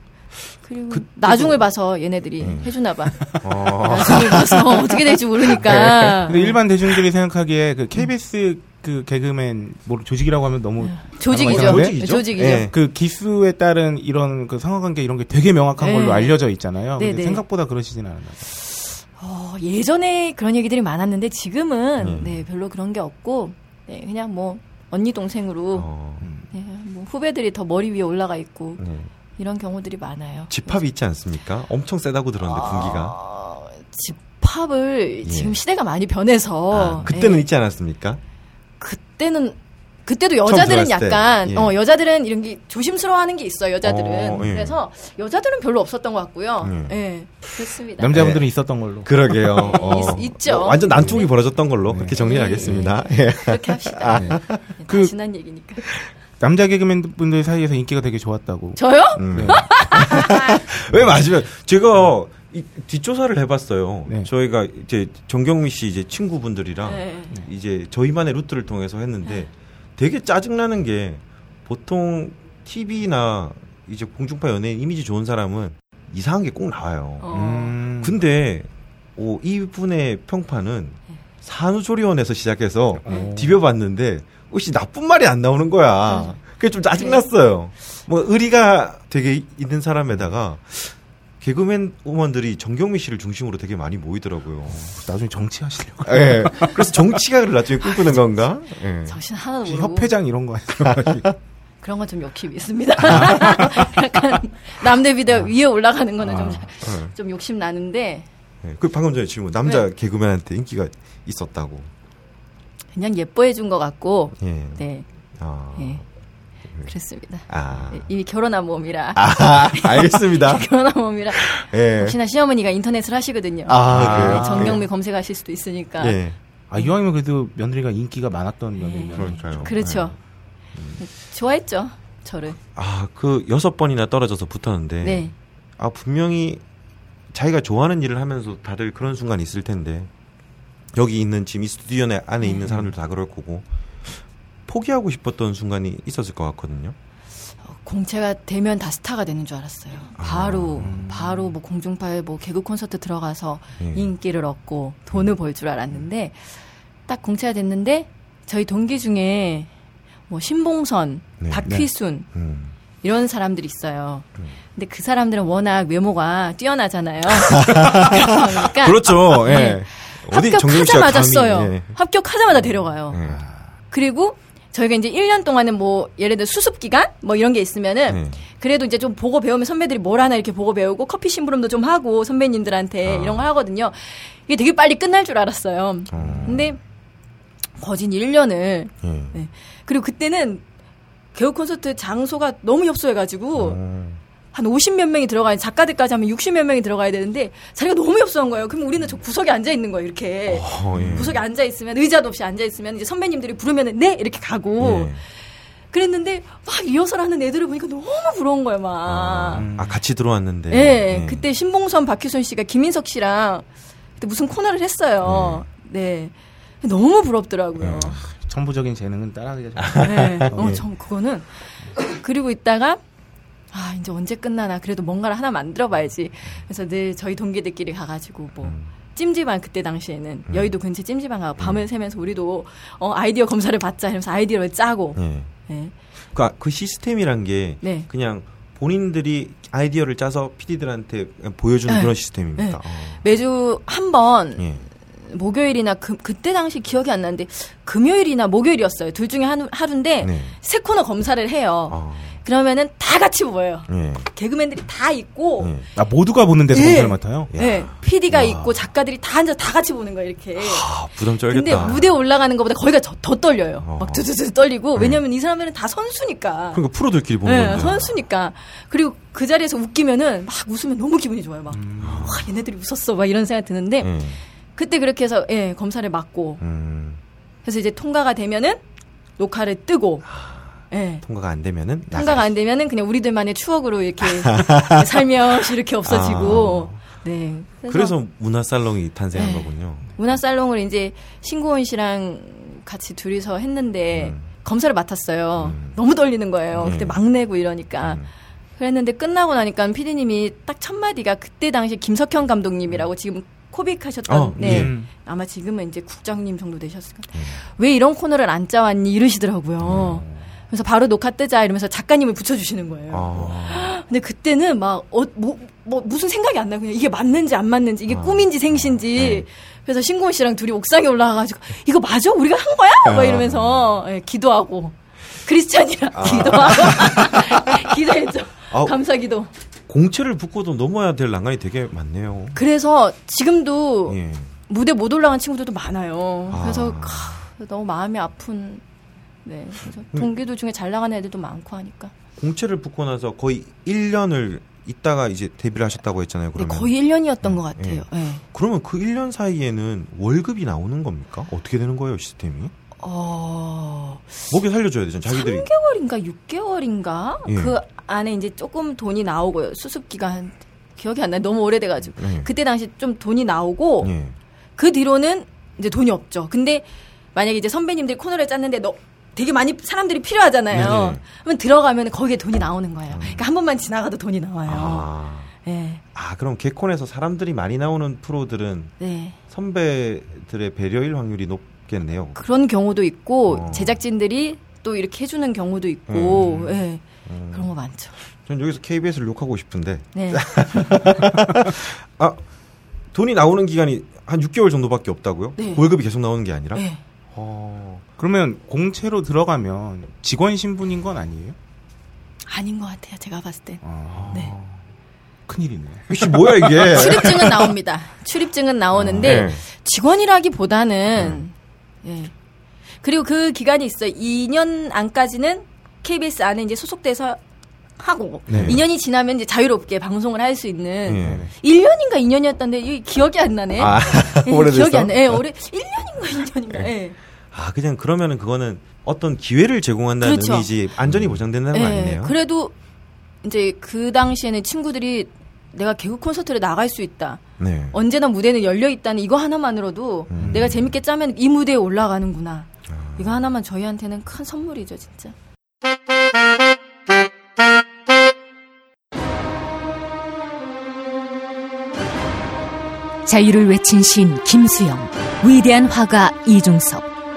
그리고 그때도- 나중을 봐서 얘네들이 음. 해주나 봐. 아. 나중을 봐서 어떻게 될지 모르니까. 근데 일반 대중들이 생각하기에 그 KBS 그 개그맨 뭐 조직이라고 하면 너무 조직이죠. 단어가 이상한데? 조직이죠? 조직이죠. 예. 그 기수에 따른 이런 그 상하관계 이런 게 되게 명확한 네. 걸로 알려져 있잖아요. 근데 네, 네. 생각보다 그러시진 않았나요? 어, 예전에 그런 얘기들이 많았는데 지금은 음. 네, 별로 그런 게 없고 네, 그냥 뭐 언니 동생으로 어. 네, 뭐 후배들이 더 머리 위에 올라가 있고 네. 이런 경우들이 많아요. 집합이 있지 않습니까? 엄청 세다고 들었는데 분기가. 어, 집합을 예. 지금 시대가 많이 변해서 아, 그때는 예, 있지 않았습니까? 그때는 그때도 여자들은 약간 예. 어 여자들은 이런 게 조심스러워하는 게 있어요 여자들은 어, 예. 그래서 여자들은 별로 없었던 것 같고요 예. 예 그렇습니다 남자분들은 있었던 걸로. 그러게요. 어. 있- 있죠. 어, 완전 난투기 네. 벌어졌던 걸로 그렇게 정리하겠습니다. 예. 그렇게 합시다 네. 다 그- 지난 얘기니까 남자 개그맨 분들 사이에서 인기가 되게 좋았다고. 저요? 음. 네. 왜 맞으면 제가 이, 뒷조사를 해봤어요. 네. 저희가 이제 정경미 씨 이제 친구분들이랑 네. 이제 저희만의 루트를 통해서 했는데 되게 짜증나는 게 보통 TV나 이제 공중파 연예인 이미지 좋은 사람은 이상한 게 꼭 나와요. 어. 음. 근데 오, 이분의 평판은 산후조리원에서 시작해서 어. 디벼봤는데 혹시 나쁜 말이 안 나오는 거야. 그게 좀 짜증났어요. 뭐 의리가 되게 있는 사람에다가 개그맨 우먼들이 정경미 씨를 중심으로 되게 많이 모이더라고요. 나중에 정치하시려고. 예. 그래서 정치가를 나중에 꿈꾸는 건가? 예. 정신 하나도 모르고 협회장 이런 거 아니에요? 그런 건 좀 욕심이 있습니다. 약간 남들 비대 위에 올라가는 거는 좀, 예. 좀 욕심 나는데 예. 그 방금 전에 질문 남자 네. 개그맨한테 인기가 있었다고. 그냥 예뻐해 준 것 같고 예. 네, 아. 예. 그랬습니다. 아. 네, 이미 결혼한 몸이라 아, 알겠습니다. 결혼한 몸이라 예. 혹시나 시어머니가 인터넷을 하시거든요. 아, 그래요? 네, 정경미 검색하실 수도 있으니까 예. 아, 이왕이면 그래도 며느리가 인기가 많았던 며느리. 그러니까요. 그렇죠. 좋아했죠 저를. 아, 그 여섯 번이나 떨어져서 붙었는데. 네. 아, 분명히 자기가 좋아하는 일을 하면서 다들 그런 순간이 있을 텐데. 여기 있는 지금 이 스튜디오 내- 안에 네. 있는 사람들도 다 그럴 거고. 포기하고 싶었던 순간이 있었을 것 같거든요. 공채가 되면 다 스타가 되는 줄 알았어요. 바로 바로 뭐 공중파에 뭐 개그 콘서트 들어가서 예. 인기를 얻고 돈을 벌 줄 알았는데 딱 공채가 됐는데 저희 동기 중에 뭐 신봉선, 네. 박휘순 음. 이런 사람들이 있어요. 근데 그 사람들은 워낙 외모가 뛰어나잖아요. 그러니까 그렇죠. 예. 네. 합격하자마자 감히, 써요. 예. 합격하자마자 데려가요. 예. 그리고 저희가 이제 1년 동안은 뭐 예를 들어 수습 기간 뭐 이런 게 있으면은 네. 그래도 이제 좀 보고 배우면 선배들이 뭘 하나 이렇게 보고 배우고 커피 심부름도 좀 하고 선배님들한테 아. 이런 걸 하거든요. 이게 되게 빨리 끝날 줄 알았어요. 어. 근데 거진 1년을 예. 네. 그리고 그때는 개그 콘서트 장소가 너무 협소해가지고 어. 한 50몇 명이 들어가야 작가들까지 하면 60몇 명이 들어가야 되는데 자리가 너무 협소한 거예요. 그럼 우리는 저 구석에 앉아 있는 거예요. 이렇게 어, 예. 구석에 앉아 있으면 의자도 없이 앉아 있으면 이제 선배님들이 부르면은 네 이렇게 가고 예. 그랬는데 막 리허설 하는 애들을 보니까 너무 부러운 거예요. 막. 아, 아, 같이 들어왔는데. 예, 예. 그때 신봉선, 박효선 씨가 김인석 씨랑 그때 무슨 코너를 했어요. 네. 너무 부럽더라고요. 천부적인 재능은 따라하기가 좀 네. 어, 어, 예. 전 그거는 그리고 있다가 아 이제 언제 끝나나 그래도 뭔가를 하나 만들어봐야지. 그래서 늘 저희 동기들끼리 가가지고 뭐 음. 찜질방 그때 당시에는 여의도 근처 찜질방 가고 밤을 새면서 우리도 어, 아이디어 검사를 받자 이러면서 아이디어를 짜고. 예. 네. 그, 그 시스템이란 게 네. 그냥 본인들이 아이디어를 짜서 PD들한테 보여주는 네. 그런 시스템입니까? 네. 어. 매주 한번 예. 목요일이나 그, 그때 당시 기억이 안 나는데 금요일이나 목요일이었어요. 둘 중에 한, 하루인데 네. 세 코너 검사를 해요. 어. 그러면은 다 같이 모여요. 예. 개그맨들이 다 있고 예. 아 모두가 보는 데서 예. 검사를 맡아요. 야. 네, PD가 와. 있고 작가들이 다 앉아 다 같이 보는 거예요, 이렇게. 아, 부담 근데 쩔겠다. 무대 올라가는 것보다 거기가 더, 더 떨려요. 어. 막 두두두 떨리고 네. 왜냐면 이 사람들은 다 선수니까. 그러니까 프로들끼리 보는 네, 건데. 선수니까. 그리고 그 자리에서 웃기면은 막 웃으면 너무 기분이 좋아요. 막, 음. 와, 얘네들이 웃었어. 막 이런 생각 드는데, 예. 그때 그렇게 해서, 예, 검사를 받고, 음, 그래서 이제 통과가 되면은 녹화를 뜨고, 예. 통과가 안 되면은 통과가 안 되면은 그냥 우리들만의 추억으로 이렇게 살며시 이렇게 없어지고, 네. 그래서 문화 살롱이 탄생한 네. 거군요. 문화 살롱을 이제 신고은 씨랑 같이 둘이서 했는데 음. 검사를 맡았어요. 음. 너무 떨리는 거예요. 네. 그때 막 내고 이러니까. 음. 그랬는데 끝나고 나니까 피디님이 딱 첫 마디가 그때 당시 김석현 감독님이라고 지금 코빅 하셨던 어, 네. 예. 음. 아마 지금은 이제 국장님 정도 되셨을 거예요. 음. 왜 이런 코너를 안 짜왔니 이러시더라고요. 그래서 바로 녹화 뜨자 이러면서 작가님을 붙여주시는 거예요. 아, 근데 그때는 막, 어, 뭐, 뭐, 무슨 생각이 안 나요. 그냥 이게 맞는지 안 맞는지, 이게 아. 꿈인지 생신지. 네. 그래서 신고은 씨랑 둘이 옥상에 올라가가지고, 이거 맞아? 우리가 한 거야? 막 아. 이러면서, 예, 기도하고. 크리스찬이랑 기도하고. 기도했죠. 아우. 감사 기도. 공채를 붙고도 넘어야 될 난간이 되게 많네요. 그래서 지금도 예. 무대 못 올라간 친구들도 많아요. 아. 그래서 캬, 너무 마음이 아픈, 네. 그래서 음. 동기들 중에 잘 나가는 애들도 많고 하니까. 공채를 붙고 나서 거의 1년을 있다가 이제 데뷔를 하셨다고 했잖아요. 근데 그러면 거의 1년이었던 것 같아요. 예. 그러면 그 1년 사이에는 월급이 나오는 겁니까? 어떻게 되는 거예요, 시스템이? 어, 먹여 살려줘야 되잖아요, 자기들이. 3개월인가 6개월인가 예. 그 안에 이제 조금 돈이 나오고요. 수습 기간 기억이 안 나요. 너무 오래돼가지고 예. 그때 당시 좀 돈이 나오고 예. 그 뒤로는 이제 돈이 없죠. 근데 만약에 이제 선배님들이 코너를 짰는데 너 되게 많이 사람들이 필요하잖아요. 네네. 그러면 들어가면 거기에 돈이 나오는 거예요. 그러니까 한 번만 지나가도 돈이 나와요. 아. 예, 아, 그럼 개콘에서 사람들이 많이 나오는 프로들은 네. 선배들의 배려일 확률이 높겠네요. 그런 경우도 있고 어. 제작진들이 또 이렇게 해주는 경우도 있고, 음. 예, 음. 그런 거 많죠. 전 여기서 KBS를 욕하고 싶은데 네. 아 돈이 나오는 기간이 한 6개월 정도밖에 없다고요? 네. 월급이 계속 나오는 게 아니라? 네. 어, 그러면 공채로 들어가면 직원 신분인 건 아니에요? 아닌 것 같아요. 제가 봤을 때. 아, 네. 큰일이네. 이게 뭐야 이게? 출입증은 나옵니다. 출입증은 나오는데 네. 직원이라기보다는 예. 그리고 그 기간이 있어요. 2년 안까지는 KBS 안에 이제 소속돼서 하고 네. 2년이 지나면 이제 자유롭게 방송을 할 수 있는 네. 1년인가 2년이었던데 이 기억이 안 나네. 아, 예? 기억이 안 나. 예, 올해 1년인가 2년인가. 예. 아 그냥 그러면은 그거는 어떤 기회를 제공한다는 그렇죠. 의미지 안전이 보장된다는 거 예, 아니네요? 그래도 이제 그 당시에는 친구들이 내가 개그 콘서트를 나갈 수 있다. 네. 언제나 무대는 열려 있다는 이거 하나만으로도 음. 내가 재밌게 짜면 이 무대에 올라가는구나. 아. 이거 하나만 저희한테는 큰 선물이죠, 진짜. 자유를 외친 시인 김수영, 위대한 화가 이중섭,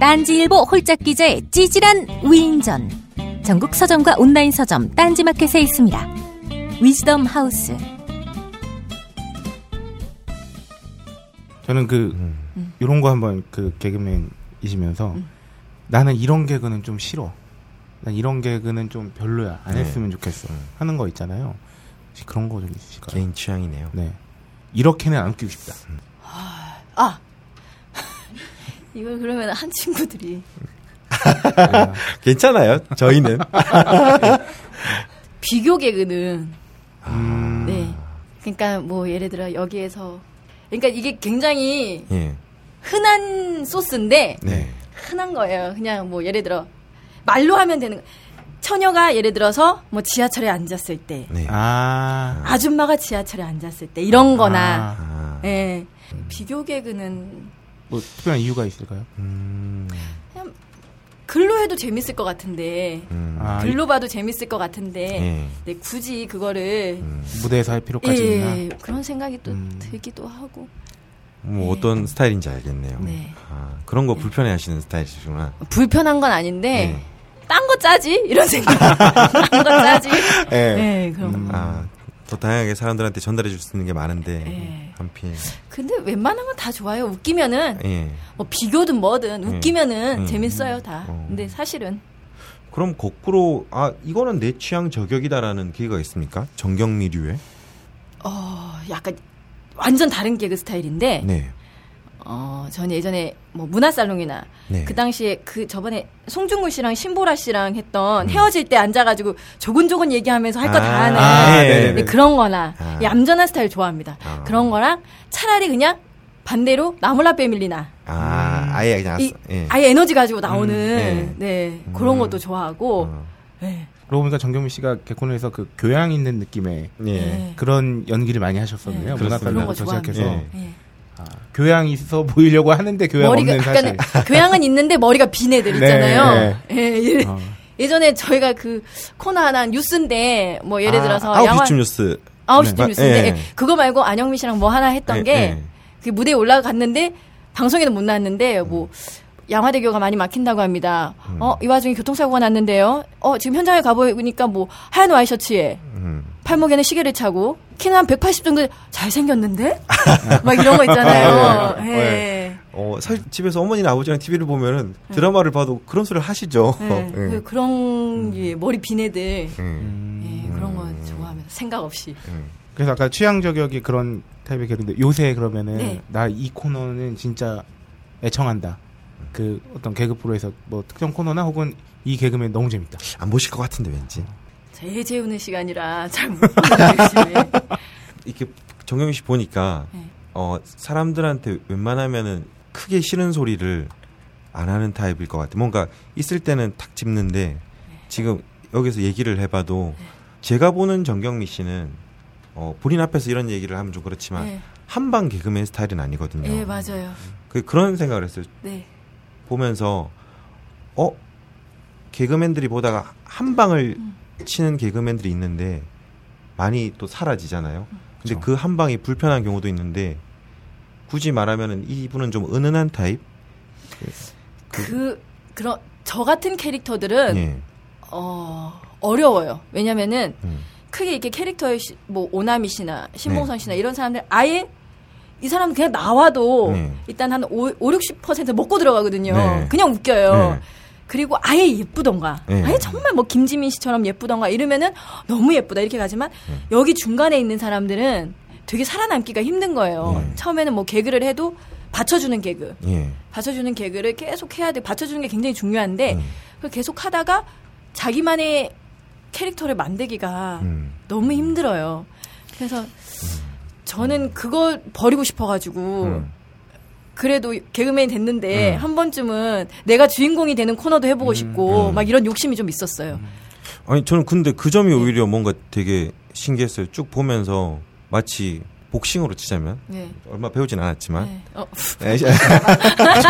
딴지일보 홀짝 기자의 찌질한 위인전. 전국 서점과 온라인 서점 딴지마켓에 있습니다. 위즈덤 하우스. 저는 그 음. 이런 거 한번 그 개그맨이시면서 나는 이런 개그는 좀 싫어. 난 이런 개그는 좀 별로야. 안 네. 했으면 좋겠어. 하는 거 있잖아요. 혹시 그런 거 좀 있으실까요? 개인 취향이네요. 네. 이렇게는 안 웃기고 싶다. 아! 이걸 그러면 한 친구들이 괜찮아요. 저희는. 비교 개그는 음. 네. 그러니까 뭐 예를 들어 여기에서 그러니까 이게 굉장히 예. 흔한 소스인데 네. 흔한 거예요. 그냥 뭐 예를 들어 말로 하면 되는 거. 처녀가 예를 들어서 뭐 지하철에 앉았을 때 네. 아. 아줌마가 지하철에 앉았을 때 이런 거나 아. 예. 비교 개그는 뭐 특별한 이유가 있을까요? 음. 글로 해도 재밌을 것 같은데 음. 아, 글로 봐도 재밌을 것 같은데 예. 네, 굳이 그거를 음. 무대에서 할 필요까지 예, 있나? 그런 생각이 또 음. 들기도 하고 뭐 어떤 스타일인지 알겠네요. 네. 아, 그런 거 불편해 하시는 스타일이시구나. 불편한 건 아닌데 네. 딴거 짜지 이런 생각 딴거 짜지 예. 네, 그럼 음. 아, 더 다양하게 사람들한테 전달해 줄 수 있는 게 많은데 예. 한필. 근데 웬만한 건다 좋아요 웃기면은 예. 뭐 비교든 뭐든 웃기면은 음. 재밌어요 다 어. 근데 사실은 그럼 거꾸로 아 이거는 내 취향 저격이다라는 기회가 있습니까? 정경미류의? 어 약간 완전 다른 개그 스타일인데 네. 어 저는 예전에 뭐 문화살롱이나 네. 그 당시에 그 저번에 송중근 씨랑 신보라 씨랑 했던 음. 헤어질 때 앉아가지고 조근조근 얘기하면서 할 거다 아, 하는 아, 네, 네네네. 네, 그런 거나 아. 이 얌전한 스타일 좋아합니다. 아. 그런 거랑 차라리 그냥 반대로 나무라 패밀리나 아, 아예 그냥 이, 예. 아예 에너지 가지고 나오는 네. 네, 그런 음. 것도 좋아하고 어. 네. 그러고 보니까 정경미 씨가 개콘에서 그 교양 있는 느낌의 예. 네. 그런 연기를 많이 하셨었네요. 네, 그런 시작해서. 네. 아, 교양이 있어 보이려고 하는데 교양 머리가 없는 약간 사실. 교양은 있는데 머리가 빈 애들 있잖아요. 예, 예. 어. 예전에 저희가 그 코너 하나 뉴스인데 뭐 예를 아, 들어서 아홉 양화 시쯤 뉴스. 아홉 시쯤 네. 뉴스인데 예. 예, 그거 말고 안영미 씨랑 뭐 하나 했던 예, 게 예. 그 무대에 올라갔는데 방송에는 못 나왔는데 뭐 양화대교가 많이 막힌다고 합니다. 음. 어, 이 와중에 교통사고가 났는데요. 어, 지금 현장에 가보니까 뭐 하얀 와이셔츠에 음. 팔목에는 시계를 차고 키는 한 180 정도 잘생겼는데? 막 이런 거 있잖아요. 예, 예. 어, 사실 집에서 어머니나 아버지랑 TV를 보면은 드라마를 봐도 그런 소리를 하시죠. 예. 예. 그, 그런 예, 머리 빈 애들 예. 음. 예, 그런 거 좋아합니다. 생각 없이. 그래서 아까 취향 저격이 그런 타입의 개그인데 요새 그러면은 네. 나이 코너는 진짜 애청한다. 그 어떤 개그 프로에서 뭐 특정 코너나 혹은 이 개그맨 너무 재밌다. 안 보실 것 같은데 왠지. 제일 재우는 시간이라 잘못 보는 열심히. 이렇게 정영희 씨 보니까 네. 어 사람들한테 웬만하면은 크게 싫은 소리를 안 하는 타입일 것 같아. 뭔가 있을 때는 탁 짚는데 지금 여기서 얘기를 해봐도 제가 보는 정경미 씨는 어 본인 앞에서 이런 얘기를 하면 좀 그렇지만 네. 한방 개그맨 스타일은 아니거든요. 예, 맞아요. 그 그런 생각을 했어요. 네. 보면서 어 개그맨들이 보다가 한 방을 음. 치는 개그맨들이 있는데 많이 또 사라지잖아요. 근데 그쵸. 그한 방이 불편한 경우도 있는데 굳이 말하면은 이분은 좀 은은한 타입. 그, 그런, 저 같은 캐릭터들은, 예. 어, 어려워요. 왜냐면은, 음. 크게 이렇게 캐릭터의 시- 뭐, 오나미 씨나, 신봉선 네. 씨나 이런 사람들 아예 이 사람 그냥 나와도 네. 일단 한 5, 60% 먹고 들어가거든요. 네. 그냥 웃겨요. 네. 그리고 아예 예쁘던가, 네. 아예 정말 뭐 김지민 씨처럼 예쁘던가 이러면은 너무 예쁘다 이렇게 가지만 네. 여기 중간에 있는 사람들은 되게 살아남기가 힘든 거예요. 네. 처음에는 뭐 개그를 해도 받쳐주는 개그, 예. 받쳐주는 개그를 계속 해야 돼. 받쳐주는 게 굉장히 중요한데 음. 그걸 계속 하다가 자기만의 캐릭터를 만들기가 음. 너무 힘들어요. 그래서 저는 그걸 버리고 싶어가지고 음. 그래도 개그맨이 됐는데 음. 한 번쯤은 내가 주인공이 되는 코너도 해보고 싶고 음. 막 이런 욕심이 좀 있었어요. 아니 저는 근데 그 점이 오히려 뭔가 되게 신기했어요. 쭉 보면서 마치 복싱으로 치자면 네. 얼마 배우진 않았지만 네. 어, 에, 지금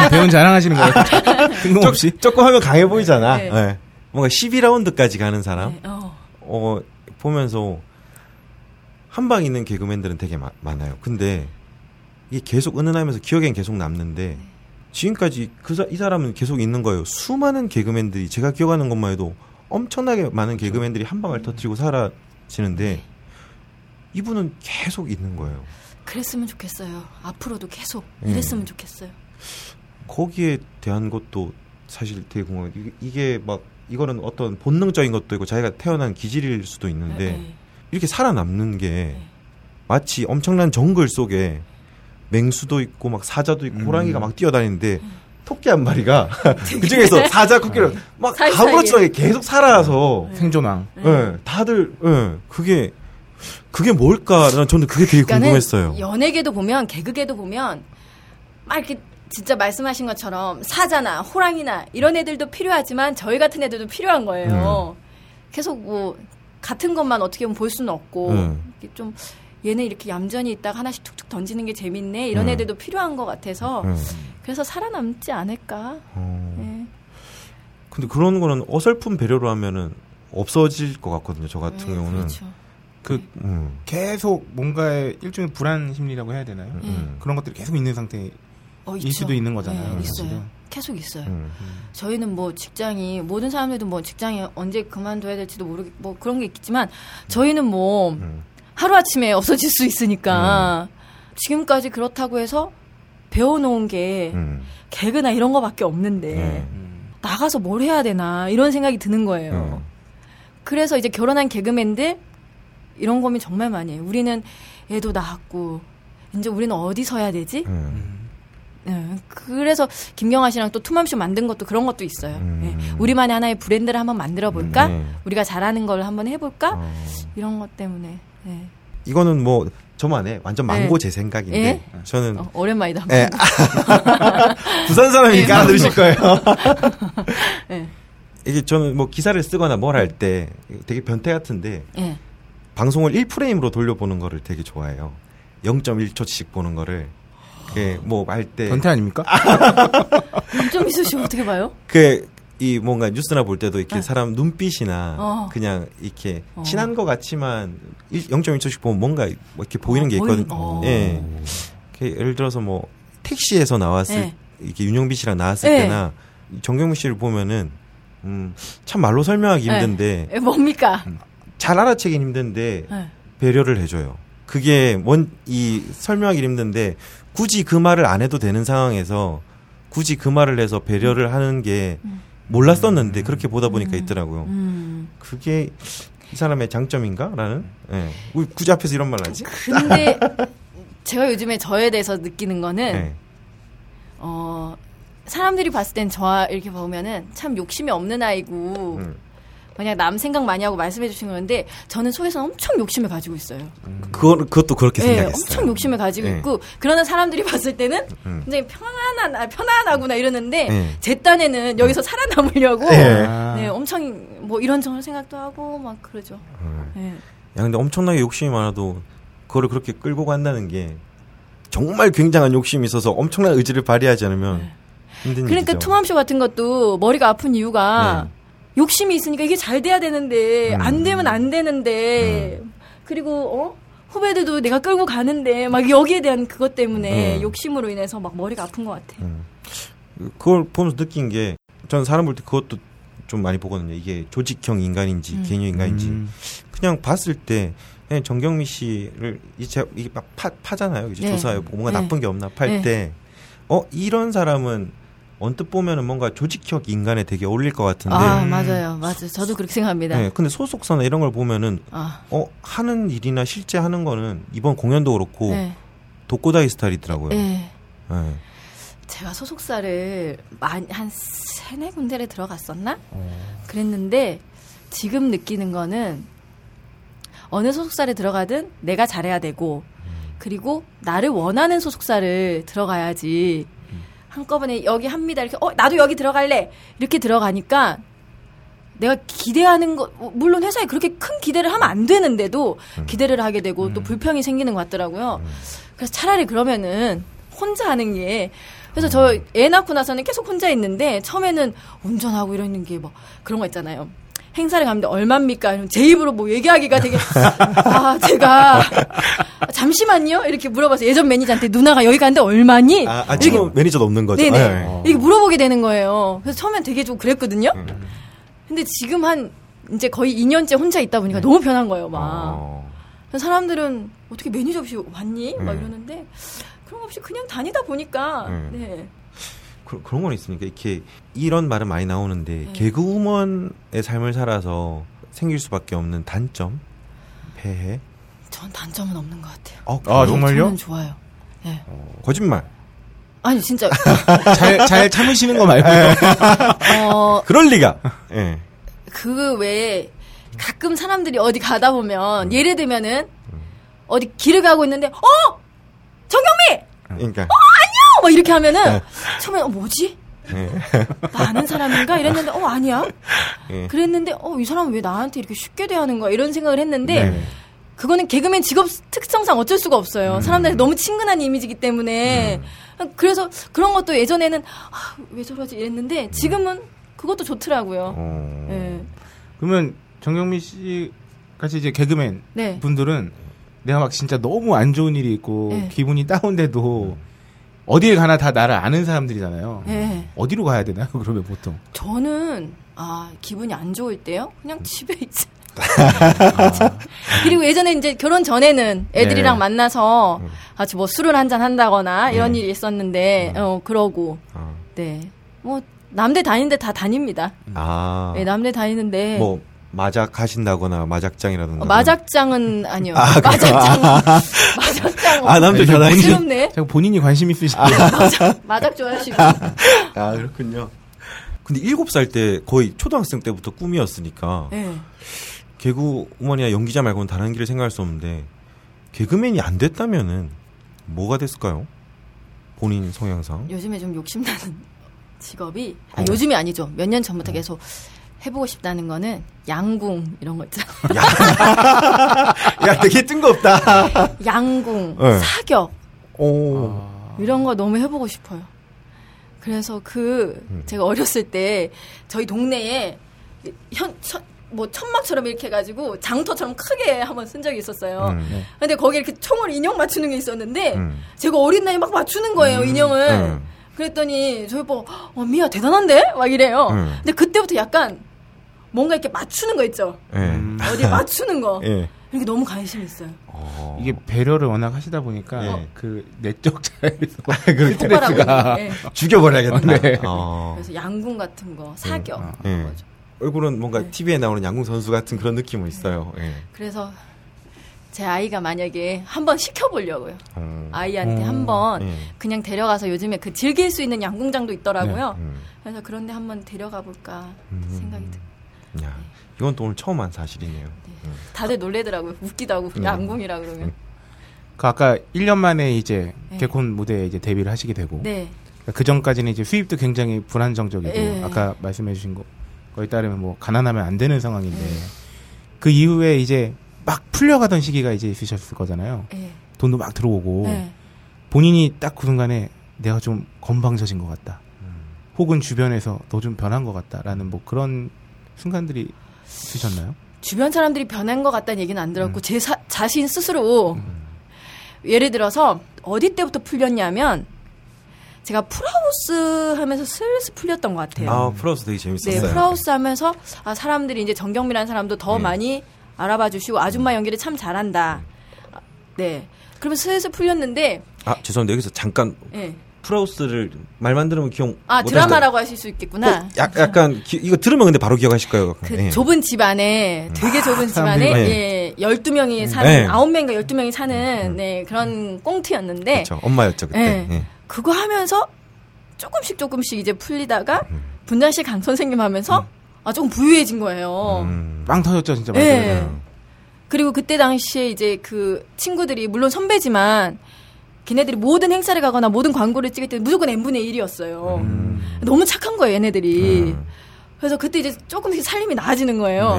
배운 자랑하시는 거예요. 뜬금없이. 조금 하면 강해 보이잖아. 네. 예. 뭔가 12라운드까지 가는 사람. 네. 어. 어, 보면서 한 방 있는 개그맨들은 되게 마- 많아요. 근데 이게 계속 은은하면서 기억엔 계속 남는데 지금까지 그이 사람은 계속 있는 거예요. 수많은 개그맨들이 제가 기억하는 것만 해도 엄청나게 많은 개그맨들이 한 방을 터뜨리고 사라지는데 이분은 계속 있는 거예요. 그랬으면 좋겠어요. 앞으로도 계속 음. 이랬으면 좋겠어요. 거기에 대한 것도 사실 되게 궁금해요. 이게, 이게 막 이거는 어떤 본능적인 것도 있고 자기가 태어난 기질일 수도 있는데 네. 이렇게 살아남는 게 마치 엄청난 정글 속에 맹수도 있고 막 사자도 있고 음. 호랑이가 막 뛰어다니는데 토끼 한 마리가 그 중에서 사자 쿠키를 막 사이사이에. 아무렇지도 않게 계속 살아서 생존왕. 예, 다들 예, 그게 그게 뭘까? 난 저는 그게 되게 궁금했어요. 연예계도 보면 개그계도 보면 막 이렇게 진짜 말씀하신 것처럼 사자나 호랑이나 이런 애들도 필요하지만 저희 같은 애들도 필요한 거예요. 음. 계속 뭐 같은 것만 어떻게 보면 볼 수는 없고 음. 이렇게 좀 얘는 이렇게 얌전히 있다가 하나씩 툭툭 던지는 게 재밌네 이런 음. 애들도 필요한 것 같아서 예. 그래서 살아남지 않을까. 어. 네. 근데 그런 거는 어설픈 배려로 하면은 없어질 것 같거든요. 저 같은 네, 경우는 그렇죠. 그 음, 계속 뭔가의 일종의 불안 심리라고 해야 되나요? 음, 그런 것들이 계속 있는 상태일 어, 있죠. 수도 있는 거잖아요. 네, 있어요. 계속 있어요. 음. 저희는 뭐 직장이 모든 사람들도 뭐 직장이 언제 그만둬야 될지도 모르겠 뭐 그런 게 있겠지만 저희는 뭐 음. 하루 아침에 없어질 수 있으니까 지금까지 그렇다고 해서 배워놓은 게 음. 개그나 이런 거밖에 없는데 네. 음. 나가서 뭘 해야 되나 이런 생각이 드는 거예요. 음. 그래서 이제 결혼한 개그맨들 이런 고민 정말 많이 해요. 우리는 애도 낳았고 이제 우리는 어디 서야 되지? 음. 네, 그래서 김경아 씨랑 또 투맘쇼 만든 것도 그런 것도 있어요. 음. 네, 우리만의 하나의 브랜드를 한번 만들어 볼까? 네. 우리가 잘하는 걸 한번 해볼까? 어. 이런 것 때문에. 네. 이거는 뭐 저만의 완전 망고 제 생각인데 예? 저는 어, 오랜만이다. 예. 부산 사람이니까 알아들으실 거예요. 네. 이게 저는 뭐 기사를 쓰거나 뭘 할 때 되게 변태 같은데 네. 방송을 1프레임으로 돌려보는 거를 되게 좋아해요. 0.1초씩 보는 거를. 그게 뭐할 때. 변태 아닙니까? 좀 있으시면 어떻게 봐요? 그, 이 뭔가 뉴스나 볼 때도 이렇게 네. 사람 눈빛이나 어. 그냥 이렇게 어. 친한 것 같지만 1, 0.1초씩 보면 뭔가 뭐 이렇게 보이는 어, 게 있거든요. 어. 예. 그 예를 들어서 뭐 택시에서 나왔을 네. 이렇게 윤영빈 씨랑 나왔을 네. 때나 정경무 씨를 보면은 음, 참 말로 설명하기 네. 힘든데 예, 뭡니까? 잘 알아채긴 힘든데 네. 배려를 해줘요. 그게 뭔 이 설명하기 힘든데 굳이 그 말을 안 해도 되는 상황에서 굳이 그 말을 해서 배려를 하는 게 몰랐었는데 그렇게 보다 보니까 있더라고요. 음. 그게 이 사람의 장점인가라는. 예. 왜 굳이 앞에서 이런 말 하지? 근데 제가 요즘에 저에 대해서 느끼는 거는 예. 어 사람들이 봤을 땐 저 이렇게 보면은 참 욕심이 없는 아이고 음. 그냥 남 생각 많이 하고 말씀해 주신 건데 저는 속에서 엄청 욕심을 가지고 있어요. 그거 그것도 그렇게 네, 생각했어요. 엄청 욕심을 가지고 네. 있고 그러나 사람들이 봤을 때는 음. 굉장히 편안한 아, 편안하구나 이러는데 네. 제 딴에는 여기서 살아남으려고 네. 아. 네, 엄청 뭐 이런저런 생각도 하고 막 그러죠. 음. 네. 야 근데 엄청나게 욕심이 많아도 그거를 그렇게 끌고 간다는 게 정말 굉장한 욕심이 있어서 엄청난 의지를 발휘하지 않으면 힘든 그러니까 일이죠. 투맘쇼 같은 것도 머리가 아픈 이유가 네. 욕심이 있으니까 이게 잘 돼야 되는데 음. 안 되면 안 되는데 그리고 어 후배들도 내가 끌고 가는데 막 여기에 대한 그것 때문에 음. 욕심으로 인해서 막 머리가 아픈 것 같아. 음. 그걸 보면서 느낀 게 저는 사람 볼 때 그것도 좀 많이 보거든요. 이게 조직형 인간인지 음. 개인형 인간인지 음. 그냥 봤을 때 그냥 정경미 씨를 이제 이게 막 파, 파잖아요. 이제 네. 조사해 뭔가 네. 나쁜 게 없나 팔 네. 때어 이런 사람은 언뜻 보면은 뭔가 조직형 인간에 되게 어울릴 것 같은데 아 맞아요, 맞아요. 저도 그렇게 생각합니다. 네, 근데 소속사나 이런 걸 보면은 아, 어 하는 일이나 실제 하는 거는 이번 공연도 그렇고 네, 독고다이 스타일이더라고요. 네. 네. 제가 소속사를 많이 한 세네 군데를 들어갔었나? 어. 그랬는데 지금 느끼는 거는 어느 소속사를 들어가든 내가 잘해야 되고 그리고 나를 원하는 소속사를 들어가야지 한꺼번에 여기 합니다. 이렇게 어 나도 여기 들어갈래. 이렇게 들어가니까 내가 기대하는 거 물론 회사에 그렇게 큰 기대를 하면 안 되는데도 기대를 하게 되고 또 불평이 생기는 것 같더라고요. 그래서 차라리 그러면은 혼자 하는 게 그래서 저 애 낳고 나서는 계속 혼자 있는데 처음에는 운전하고 이러는 게 뭐 그런 거 있잖아요. 행사를 가는데 얼마입니까? 이러면 제 입으로 뭐 얘기하기가 되게 아 제가 잠시만요 이렇게 물어봐서 예전 매니저한테 누나가 여기 가는데 얼마니? 아, 아 지금 매니저도 없는 거죠. 네네. 네. 이렇게 물어보게 되는 거예요. 그래서 처음엔 되게 좀 그랬거든요. 근데 지금 한 이제 거의 2년째 혼자 있다 보니까 너무 편한 거예요, 막. 어. 사람들은 어떻게 매니저 없이 왔니? 막 네. 이러는데 그런 거 없이 그냥 다니다 보니까 네. 네. 그, 그런 건 있으니까 이렇게 이런 말은 많이 나오는데 네. 개그우먼의 삶을 살아서 생길 수밖에 없는 단점, 폐해, 전 단점은 없는 것 같아요. 어, 아, 정말요? 저는 좋아요. 네. 거짓말. 아니 진짜 잘, 잘 참으시는 거 말고. 어, 그럴 리가. 예. 그 외에 가끔 사람들이 어디 가다 보면 예를 들면은 어디 길을 가고 있는데 어 정경미 그러니까. 어, 막 이렇게 하면은 네. 처음에 어, 뭐지 예. 나 아는 사람인가 이랬는데 어 아니야 예. 그랬는데 어 이 사람은 왜 나한테 이렇게 쉽게 대하는 거야 이런 생각을 했는데 네. 그거는 개그맨 직업 특성상 어쩔 수가 없어요. 음. 사람들이 너무 친근한 이미지이기 때문에 그래서 그런 것도 예전에는 아, 왜 저러지 이랬는데 지금은 그것도 좋더라고요. 어. 예. 그러면 정경미 씨 같이 이제 개그맨 네. 분들은 내가 막 진짜 너무 안 좋은 일이 있고 네. 기분이 다운돼도 어딜 가나 다 나를 아는 사람들이잖아요. 예. 어디로 가야 되나요? 그러면 보통. 저는 아 기분이 안 좋을 때요 그냥 집에 있어. 그리고 예전에 이제 결혼 전에는 애들이랑 네. 만나서 같이 뭐 술을 한잔 한다거나 이런 음. 일이 있었는데 어 그러고 어. 네뭐 남들 다니는데 다 다닙니다. 아. 네, 남들 다니는데 뭐 마작 하신다거나 마작장이라든가. 어, 마작장은 아니요. 아, 그래요? 마작장. 아, 남들 다 다니시. 새롭네. 자꾸 본인이 관심 있으시고 마작 좋아하시고. 아, 그렇군요. 근데 일곱 살때 거의 초등학생 때부터 꿈이었으니까 네. 개그 우먼이나 연기자 말고는 다른 길을 생각할 수 없는데 개그맨이 안 됐다면은 뭐가 됐을까요? 본인 성향상. 요즘에 좀 욕심나는 직업이 아, 어. 요즘이 아니죠. 몇 년 전부터 계속 해보고 싶다는 거는 양궁 이런 거 있잖아. 야, 되게 뜬금없다. 양궁, 네. 사격 오. 이런 거 너무 해보고 싶어요. 그래서 그 음. 제가 어렸을 때 저희 동네에 현, 천, 뭐 천막처럼 이렇게 해가지고 장터처럼 크게 한번 쓴 적이 있었어요. 음. 근데 거기에 이렇게 총을 인형 맞추는 게 있었는데 음. 제가 어린 나이에 막 맞추는 거예요 인형을. 음. 그랬더니 저희 오빠 어 미야 대단한데 막 이래요. 음. 근데 그때부터 약간 뭔가 이렇게 맞추는 거 있죠. 예. 어디 맞추는 거 예. 이렇게 너무 관심 있어요. 어. 이게 배려를 워낙 하시다 보니까 예. 그 내적 자에서 폭발하고 스트레스가 있는, 예. 죽여버려야겠다. 네. 어. 그래서 양궁 같은 거 사격 음, 예. 그런 거죠. 얼굴은 뭔가 네. TV에 나오는 양궁 선수 같은 그런 느낌은 있어요. 예. 그래서 제 아이가 만약에 한번 시켜보려고요. 음. 아이한테 음. 한번 예. 그냥 데려가서 요즘에 그 즐길 수 있는 양궁장도 있더라고요. 음. 그래서 그런데 한번 데려가 볼까 음. 생각이 들. 야, 이건 또 오늘 처음 한 사실이네요. 음. 다들 놀래더라고요. 웃기도 하고 음. 양궁이라 그러면. 그 아까 1년 만에 이제 네. 개콘 무대에 이제 데뷔를 하시게 되고 네. 그 전까지는 이제 수입도 굉장히 불안정적이고 예. 아까 말씀해주신 거 거에 따르면 뭐 가난하면 안 되는 상황인데 예. 그 이후에 이제 막 풀려가던 시기가 이제 있으셨을 거잖아요. 예. 돈도 막 들어오고 네. 본인이 딱 그 순간에 내가 좀 건방져진 것 같다. 혹은 주변에서 너 좀 변한 것 같다라는 뭐 그런 순간들이 있으셨나요? 주변 사람들이 변한 것 같다는 얘기는 안 들었고 음. 제 사- 자신 스스로 예를 들어서 어디 때부터 풀렸냐면 제가 풀하우스 하면서 슬슬 풀렸던 것 같아요. 아, 풀하우스 되게 네, 재밌었어요. 풀하우스 하면서 아, 사람들이 이제 정경미라는 사람도 더 네. 많이 알아봐 주시고 아줌마 연기를 참 잘한다. 아, 네. 그러면 슬슬 풀렸는데 아, 죄송한데 여기서 잠깐 예. 프라우스를 말만 들으면 기억 아, 못 드라마라고 하실 수. 있겠구나. 어, 약, 약간 기- 이거 들으면 근데 바로 기억하실 거예요. 그 예. 좁은 집 안에 되게 좁은 집 안에 사람들이- 예, 12명이 사는 네. 아홉 명인가 12명이 사는 네, 그런 꽁트였는데 그렇죠. 엄마였죠 그때. 예. 예. 그거 하면서 조금씩 조금씩 이제 풀리다가 분장실 강 선생님 하면서 아 조금 부유해진 거예요. 음. 빵 터졌죠 진짜 예. 맞아요. 그리고 그때 당시에 이제 그 친구들이 물론 선배지만 걔네들이 모든 행사를 가거나 모든 광고를 찍을 때 무조건 n분의 1이었어요. 너무 착한 거예요, 얘네들이. 음. 그래서 그때 이제 조금씩 살림이 나아지는 거예요.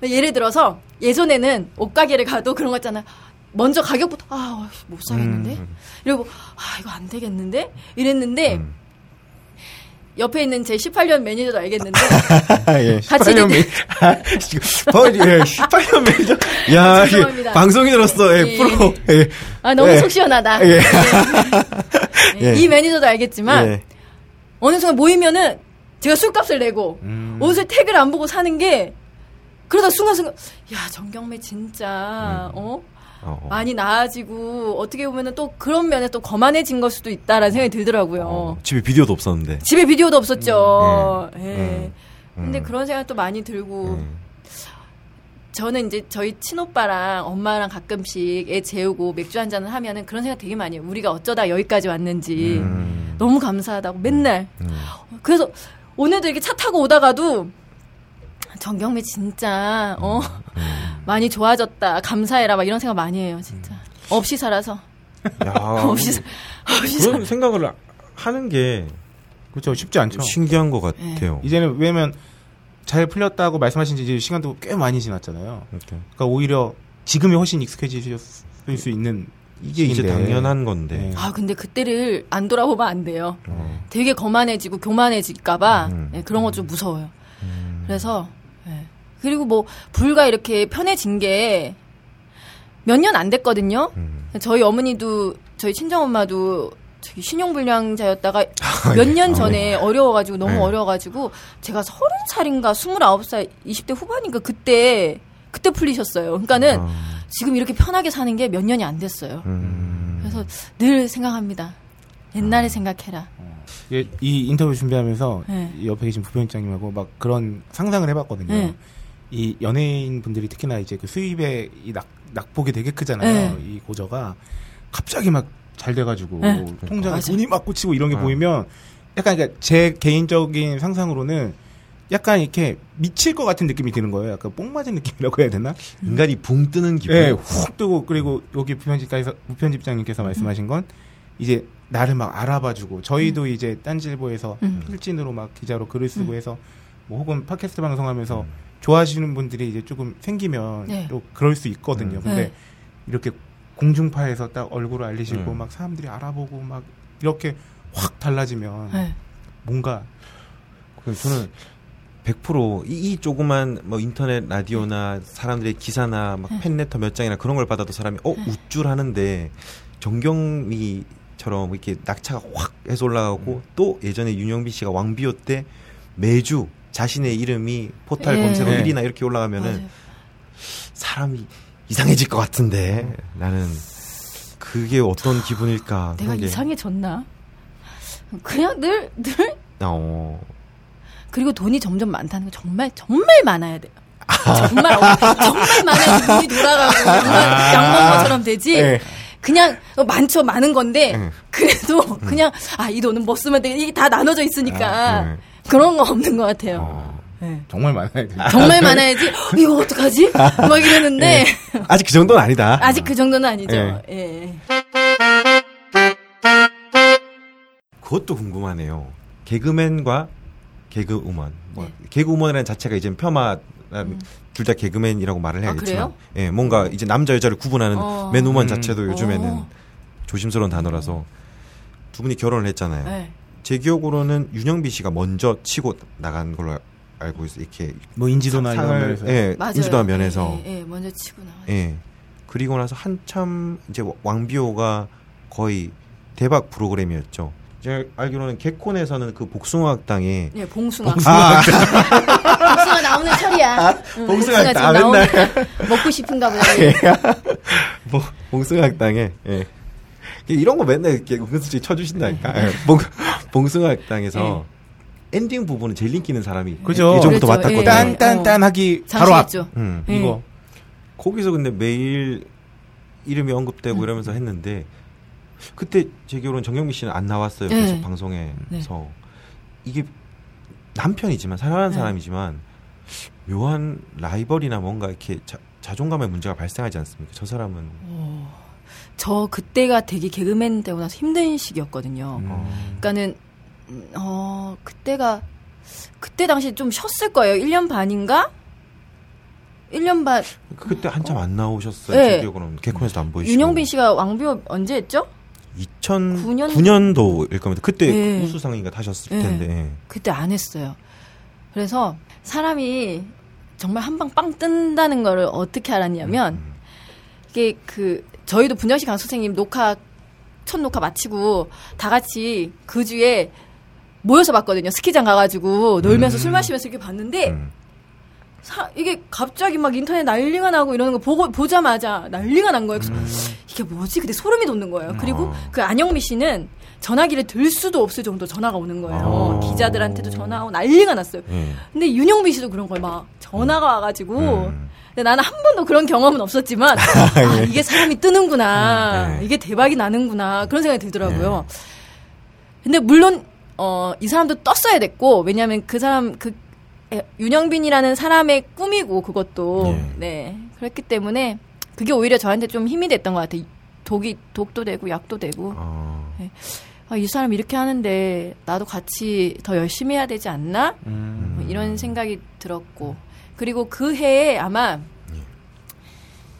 네. 예를 들어서 예전에는 옷가게를 가도 그런 거 있잖아. 먼저 가격부터 아, 못 사겠는데. 음. 이러고 아, 이거 안 되겠는데. 이랬는데 음. 옆에 있는 제 18년 매니저도 알겠는데 예. 같이 18년 이제- 매니저. 버리, 예, 18년 매니저. 야, 이게 죄송합니다. 방송인으로서, 예, 예. 프로. 예. 아 너무 예. 속 시원하다. 예. 예. 이 매니저도 알겠지만 예. 어느 순간 모이면은 제가 술값을 내고 음. 옷을 tag을 안 보고 사는 게 그러다 순간순간 야 정경미 진짜 어 어. 많이 나아지고 어떻게 보면은 또 그런 면에 또 거만해진 걸 수도 있다라는 생각이 들더라고요. 어, 집에 비디오도 없었는데. 집에 비디오도 없었죠. 음, 예. 음, 근데 음. 그런 생각도 많이 들고 음. 저는 이제 저희 친오빠랑 엄마랑 가끔씩 애 재우고 맥주 한 잔을 하면은 그런 생각 되게 많이 해요. 우리가 어쩌다 여기까지 왔는지. 음. 너무 감사하다고 맨날. 음. 그래서 오늘도 이렇게 차 타고 오다가도 정경미 진짜 어 음. 많이 좋아졌다 감사해라 막 이런 생각 많이 해요 진짜 없이 살아서 야, 없이 사- 없이 살 그런 생각을 하는 게 그렇죠. 쉽지 않죠. 신기한 것 네. 같아요. 이제는 왜냐면 잘 풀렸다고 말씀하신 지 이제 시간도 꽤 많이 지났잖아요. 이렇게. 그러니까 오히려 지금이 훨씬 익숙해지실 수 있는 이게 이제. 당연한 건데. 네. 아 근데 그때를 안 돌아보면 안 돼요 어. 되게 거만해지고 교만해질까봐 음. 예, 그런 거 좀 무서워요 그래서 예. 그리고 뭐 불과 이렇게 편해진 게 몇 년 안 됐거든요 음. 저희 어머니도 저희 친정 엄마도 저기 신용불량자였다가 아, 몇 예. 년 전에 어려워가지고 너무 네. 어려워가지고 제가 서른 살인가 스물아홉 살 20대 후반인가 그때 그때 풀리셨어요. 그러니까는 아, 지금 이렇게 편하게 사는 게 몇 년이 안 됐어요. 음. 그래서 늘 생각합니다. 옛날에 생각해라. 이, 이 인터뷰 준비하면서 네. 이 옆에 계신 부편장님하고 막 그런 상상을 해봤거든요. 네. 이 연예인 분들이 특히나 이제 그 수입의 이 낙, 낙폭이 되게 크잖아요. 네. 이 고저가 갑자기 막 잘 돼가지고 네. 통장에. 돈이 막 꽂히고 이런 게 어. 보이면 약간 그러니까 제 개인적인 상상으로는 약간 이렇게 미칠 것 같은 느낌이 드는 거예요. 약간 뽕 맞은 느낌이라고 해야 되나? 인간이 붕 뜨는 기분. 예, 훅 뜨고 그리고 여기 부편집가에서 부편집장님께서 말씀하신 건 이제 나를 막 알아봐주고 저희도 이제 딴지일보에서 음. 필진으로 막 기자로 글을 쓰고 해서 뭐 혹은 팟캐스트 방송하면서 좋아하시는 분들이 이제 조금 생기면 네. 또 그럴 수 있거든요. 음. 근데 네. 이렇게 공중파에서 딱 얼굴을 알리시고 음. 막 사람들이 알아보고 막 이렇게 확 달라지면 네. 뭔가 저는 100%이 이 조그만 뭐 인터넷 라디오나 사람들의 기사나 막 팬레터 몇 장이나 그런 걸 받아도 사람이 어 우쭐하는데 정경미처럼 이렇게 낙차가 확 해서 올라가고 또 예전에 윤영빈 씨가 왕비호 때 매주 자신의 이름이 포탈 예. 검색어 네. 1위나 이렇게 올라가면은 맞아요. 사람이 이상해질 것 같은데 나는 그게 어떤 기분일까 내가 게- 이상해졌나? 그냥 늘, 늘, 어. 그리고 돈이 점점 많다는 거 정말, 정말 많아야 돼요. 정말, 어, 정말 많아야 눈이 돌아가고 양말, 양먹은 것처럼 되지. 네. 그냥 어, 많죠, 많은 건데, 응. 그래도 그냥, 아, 이 돈은 뭐 쓰면 돼. 이게 다 나눠져 있으니까. 응. 그런 거 없는 것 같아요. 어. 네. 정말 많아야 돼. 정말 많아야지, 어, 이거 어떡하지? 막 이러는데, 아직 그 정도는 아니다. 아직 그 정도는 아니죠. 네. 예. 그것도 궁금하네요. 개그맨과 개그우먼. 뭐 네. 개그우먼이라는 자체가 이제 폄하 둘다 개그맨이라고 말을 아, 해야겠지만, 그래요? 예, 뭔가 이제 남자 여자를 구분하는 어. 맨우먼 음. 자체도 요즘에는 어. 조심스러운 단어라서 두 분이 결혼을 했잖아요. 네. 제 기억으로는 윤영비 씨가 먼저 치고 나간 걸로 알고 있어요. 이렇게 뭐 인지도나 이런 상을 면에서 예, 맞아요. 인지도한 면에서 예, 예, 예, 먼저 치고 나가. 예. 그리고 나서 한참 이제 왕비호가 거의 대박 프로그램이었죠. 제가 알기로는 개콘에서는 그 복숭아학당에 예, 봉숭아. 아, 봉숭아 나오는 철이야. 응, 봉숭아 지금 아, 나오는 먹고 싶은가 보다. 뭐, 봉숭아학당에 예. 이런 거 맨날 이렇게 은근슬쩍 쳐주신다니까. 예. 봉, 봉숭아 학당에서 엔딩 부분은 제일 인기 있는 사람이 그죠. 예전부터 그렇죠. 맡았거든요. 예. 딴딴딴 하기 바로 앞. 음. 예. 이거 거기서 근데 매일 이름이 언급되고 이러면서 했는데 그때 제 기억으로는 정경미 씨는 안 나왔어요. 네. 계속 방송에서 이게 남편이지만 사랑하는 네. 사람이지만 묘한 라이벌이나 뭔가 이렇게 자, 자존감의 문제가 발생하지 않습니까? 저 사람은 저 그때가 되게 개그맨 되고 나서 힘든 시기였거든요. 음. 어, 그러니까는 음, 어 그때가 그때 당시 좀 쉬었을 거예요. 1년 반인가? 1년 반 그때 한참 안 나오셨어요. 네. 제 기억으로는 개콘에서도 안 보이시고 윤영빈 씨가 왕비호 언제 했죠? 9년? 2009년도일 겁니다. 그때 네. 우수상인가 타셨을 네. 텐데 그때 안 했어요. 그래서 사람이 정말 한 방 빵 뜬다는 거를 어떻게 알았냐면 음. 이게 그 저희도 분장식 강 선생님 녹화 첫 녹화 마치고 다 같이 그 주에 모여서 봤거든요. 스키장 가가지고 놀면서 술 마시면서 이렇게 봤는데 음. 사- 이게 갑자기 막 인터넷 난리가 나고 이러는 거 보고 보자마자 난리가 난 거예요. 그래서 음. 이게 뭐지? 근데 소름이 돋는 거예요. 그리고 어. 그 안영미 씨는 전화기를 들 수도 없을 정도 전화가 오는 거예요. 어. 기자들한테도 전화하고 난리가 났어요. 예. 근데 윤영미 씨도 그런 거예요. 막 전화가 와가지고. 음. 근데 나는 한 번도 그런 경험은 없었지만 아, 이게 사람이 뜨는구나. 네. 이게 대박이 나는구나. 그런 생각이 들더라고요. 근데 물론 어 이 사람도 떴어야 됐고 왜냐하면 그 사람 그 에, 윤영빈이라는 사람의 꿈이고 그것도 예. 네 그랬기 때문에 그게 오히려 저한테 좀 힘이 됐던 것 같아요. 독이 독도 되고 약도 되고 어. 아, 이 사람 이렇게 하는데 나도 같이 더 열심히 해야 되지 않나 음. 뭐 이런 생각이 들었고 그리고 그 해에 아마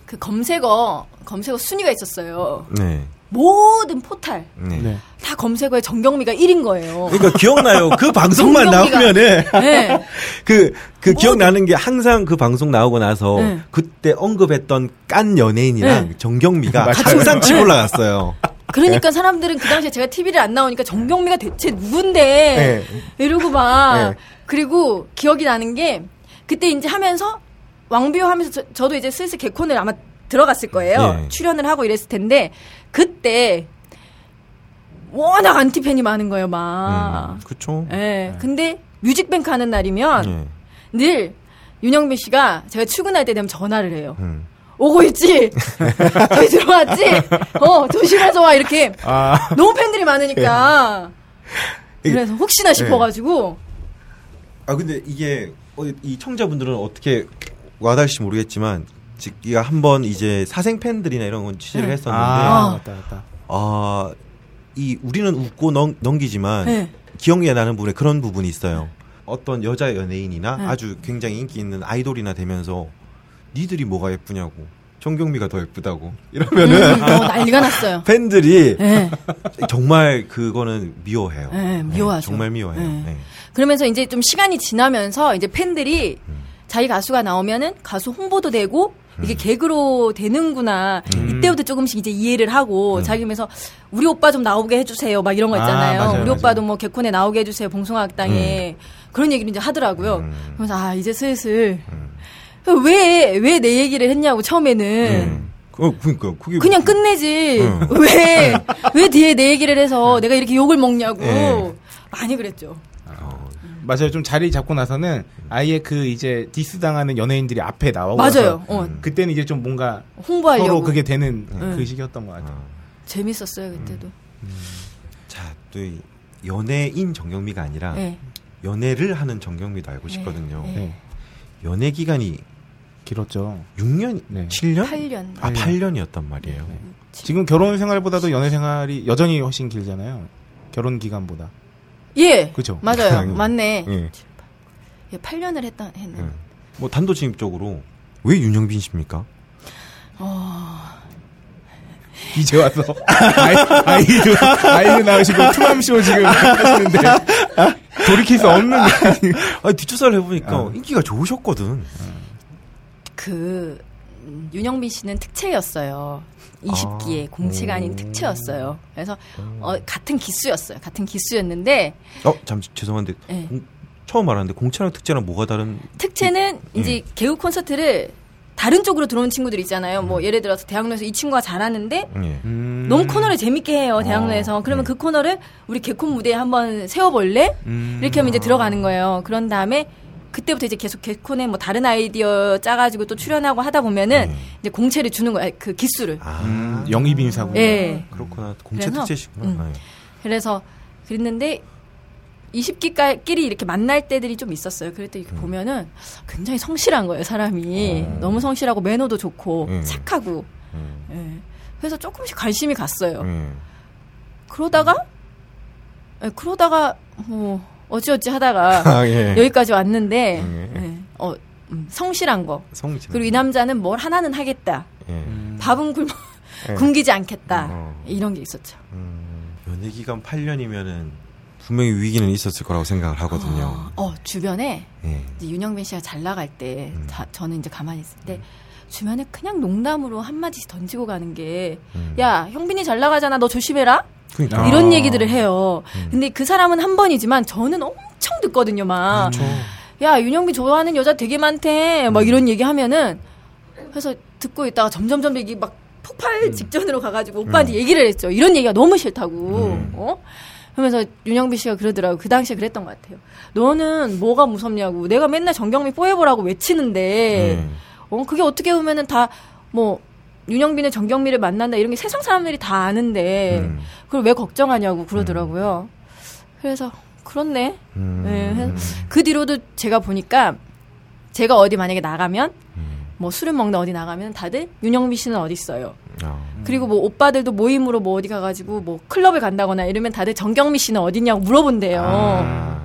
그 검색어 검색어 순위가 있었어요. 네. 모든 포탈 네. 네. 다 검색어에 정경미가 1인 거예요. 그러니까 기억나요. 그 방송만 나오면은 네. 그, 그 기억나는 게 항상 그 방송 나오고 나서 네. 그때 언급했던 깐 연예인이랑 네. 정경미가 항상 치고 올라갔어요. 그러니까 사람들은 그 당시에 제가 TV를 안 나오니까 정경미가 대체 누군데 네. 이러고 막 네. 그리고 기억이 나는 게 그때 이제 하면서 왕비호 하면서 저, 도 이제 슬슬 개콘을 아마 들어갔을 거예요. 예. 출연을 하고 이랬을 텐데 그때 워낙 안티 팬이 많은 거예요, 막. 음, 그쵸. 예. 근데 뮤직뱅크 하는 날이면 예. 늘 윤영빈 씨가 제가 출근할 때 되면 전화를 해요. 음. 오고 있지? 저희 들어왔지? 어, 조심해서 와, 이렇게. 아, 너무 팬들이 많으니까. 그래서 혹시나 싶어가지고. 아 근데 이게 어, 이 청자분들은 어떻게 와닿을지 모르겠지만 지가 한번 이제 사생 팬들이나 이런 건 취재를 네. 했었는데 아, 아. 맞다, 맞다. 아, 이 우리는 웃고 넘, 넘기지만 네. 기억이 나는 부분에 그런 부분이 있어요. 어떤 여자 연예인이나 네. 아주 굉장히 인기 있는 아이돌이나 되면서 니들이 뭐가 예쁘냐고 정경미가 더 예쁘다고 이러면은 음, 어, 난리가 났어요. 팬들이 예. 정말 그거는 미워해요. 네, 미워하죠. 정말 미워해요. 네. 네. 그러면서 이제 좀 시간이 지나면서 이제 팬들이 음. 자기 가수가 나오면은 가수 홍보도 되고 이게 개그로 되는구나. 음. 이때부터 조금씩 이제 이해를 하고 자기면서 우리 오빠 좀 나오게 해주세요. 막 이런 거 아, 있잖아요. 맞아요, 우리 맞아요. 오빠도 뭐 개콘에 나오게 해주세요. 봉숭아학당에 그런 얘기를 이제 하더라고요. 음. 그래서 아 이제 슬슬 왜 왜 내 얘기를 했냐고 처음에는. 음. 어, 그러니까 그게 그냥 끝내지. 음. 왜, 왜 뒤에 내 얘기를 해서 내가 이렇게 욕을 먹냐고. 네. 많이 그랬죠. 어, 맞아요. 좀 자리 잡고 나서는 아예 그 이제 디스 당하는 연예인들이 앞에 나오고 맞아요. 어, 그때는 이제 좀 뭔가 홍보하려고. 서로 그게 되는 음. 그 시기였던 것 같아요. 어. 재밌었어요, 그때도. 자, 또이 연예인 정경미가 아니라 네. 연애를 하는 정경미도 알고 싶거든요. 네. 네. 연애 기간이 길었죠. 6년, 네. 7년? 8년. 아, 팔 8년이었단 말이에요. 네. 지금 결혼 생활보다도 연애 생활이 여전히 훨씬 길잖아요. 결혼 기간보다. 예. 그죠? 맞아요. 음. 맞네. 예. 예, 8년을 했다, 했는. 예. 뭐 단도직입적으로 왜 윤영빈 씨입니까? 이제 와서 아이, 아이도 아이도 나오시고 투맘쇼 지금 하시는데 돌이킬 수 없는 아, 뒷조사를 해보니까 어. 인기가 좋으셨거든. 그, 음, 윤영빈 씨는 특채였어요. 20기에 공채가 아닌 특채였어요. 그래서, 어, 같은 기수였어요. 같은 기수였는데, 어, 잠시 죄송한데 예. 공- 처음 알았는데 공채랑 특채랑 뭐가 다른? 특채는 이제 개그 콘서트를 다른 쪽으로 들어온 친구들 있잖아요. 뭐 예를 들어서 대학로에서 이 친구가 잘하는데 예. 음. 너무 코너를 재밌게 해요 대학로에서. 그러면 그 코너를 우리 개콘 무대에 한번 세워볼래? 음. 이렇게 하면 이제 들어가는 거예요. 그런 다음에 그때부터 이제 계속 개콘에 뭐 다른 아이디어 짜가지고 또 출연하고 하다 보면은 네. 이제 공채를 주는 거야. 그 기수를. 아, 음, 영입 인사고. 예. 그렇구나. 공채 그래서, 특채시구나. 음. 아, 예. 그래서 그랬는데 20기끼리 이렇게 만날 때들이 좀 있었어요. 그랬더니 음. 이렇게 보면은 굉장히 성실한 거예요, 사람이. 너무 성실하고 매너도 좋고 음. 착하고. 음. 예. 그래서 조금씩 관심이 갔어요. 음. 그러다가 예, 그러다가 뭐 어찌어찌 하다가 아, 예. 여기까지 왔는데 예. 예. 어, 음, 성실한 거. 성질. 그리고 이 남자는 뭘 하나는 하겠다. 예. 음. 밥은 굶어 예. 굶기지 않겠다. 어. 이런 게 있었죠. 음, 연애 기간 8년이면은 분명히 위기는 있었을 거라고 생각을 하거든요. 어, 주변에 예. 이제 윤영빈 씨가 잘 나갈 때, 음. 자, 저는 이제 가만히 있을 때, 주변에 그냥 농담으로 한마디씩 던지고 가는 게, 음. 야, 형빈이 잘 나가잖아, 너 조심해라? 그러니까. 아. 이런 얘기들을 해요. 음. 근데 그 사람은 한 번이지만, 저는 엄청 듣거든요, 막. 그렇죠. 야, 윤영빈 좋아하는 여자 되게 많대. 음. 막 이런 얘기 하면은, 그래서 듣고 있다가 점점점 이게 막 폭발 음. 직전으로 가가지고 오빠한테 얘기를 했죠. 이런 얘기가 너무 싫다고. 음. 어? 그러면서 윤영빈 씨가 그러더라고. 그 당시에 그랬던 것 같아요. 너는 뭐가 무섭냐고. 내가 맨날 정경미 포에버라고 외치는데, 음. 어, 그게 어떻게 보면은 다, 뭐, 윤영빈의 정경미를 만난다 이런 게 세상 사람들이 다 아는데, 음. 그걸 왜 걱정하냐고 그러더라고요. 그래서 그렇네. 음. 네, 그 뒤로도 제가 보니까 제가 어디 만약에 나가면 뭐 술을 먹는 어디 나가면 다들 윤영미 씨는 어디 있어요. 아. 그리고 뭐 오빠들도 모임으로 뭐 어디 가가지고 뭐 클럽을 간다거나 이러면 다들 정경미 씨는 어디냐고 물어본대요. 아.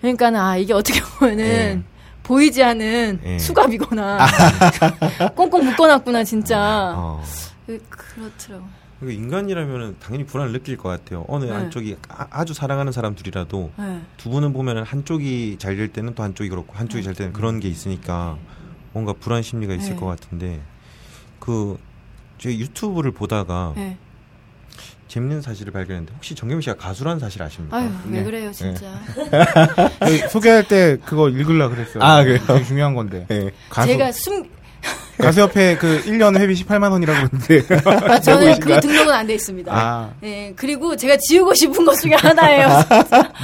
그러니까는 아 이게 어떻게 보면은 예. 보이지 않은 예. 수갑이거나 꽁꽁 묶어놨구나 진짜. 어. 그- 그렇더라고. 그 인간이라면 당연히 불안을 느낄 것 같아요. 어느 네. 한쪽이 아, 주 사랑하는 사람 둘이라도 네. 두 분은 보면은 한쪽이 잘 될 때는 또 한쪽이 그렇고 한쪽이 잘 때는 그런 게 있으니까 뭔가 불안 심리가 있을 네. 것 같은데 그 저희 유튜브를 보다가 네. 재밌는 사실을 발견했는데 혹시 정경미 씨가 가수라는 사실 아십니까? 아유 왜 네. 그래요 진짜. 그 소개할 때 그거 읽으려 그랬어요. 아, 그래요? 되게 중요한 건데. 네. 가수, 제가 숨 가수 협회 그 1년 회비 18만 원이라고 그러는데. 아, 저는 그 등록은 안 돼 있습니다. 아. 네, 그리고 제가 지우고 싶은 것 중에 하나예요.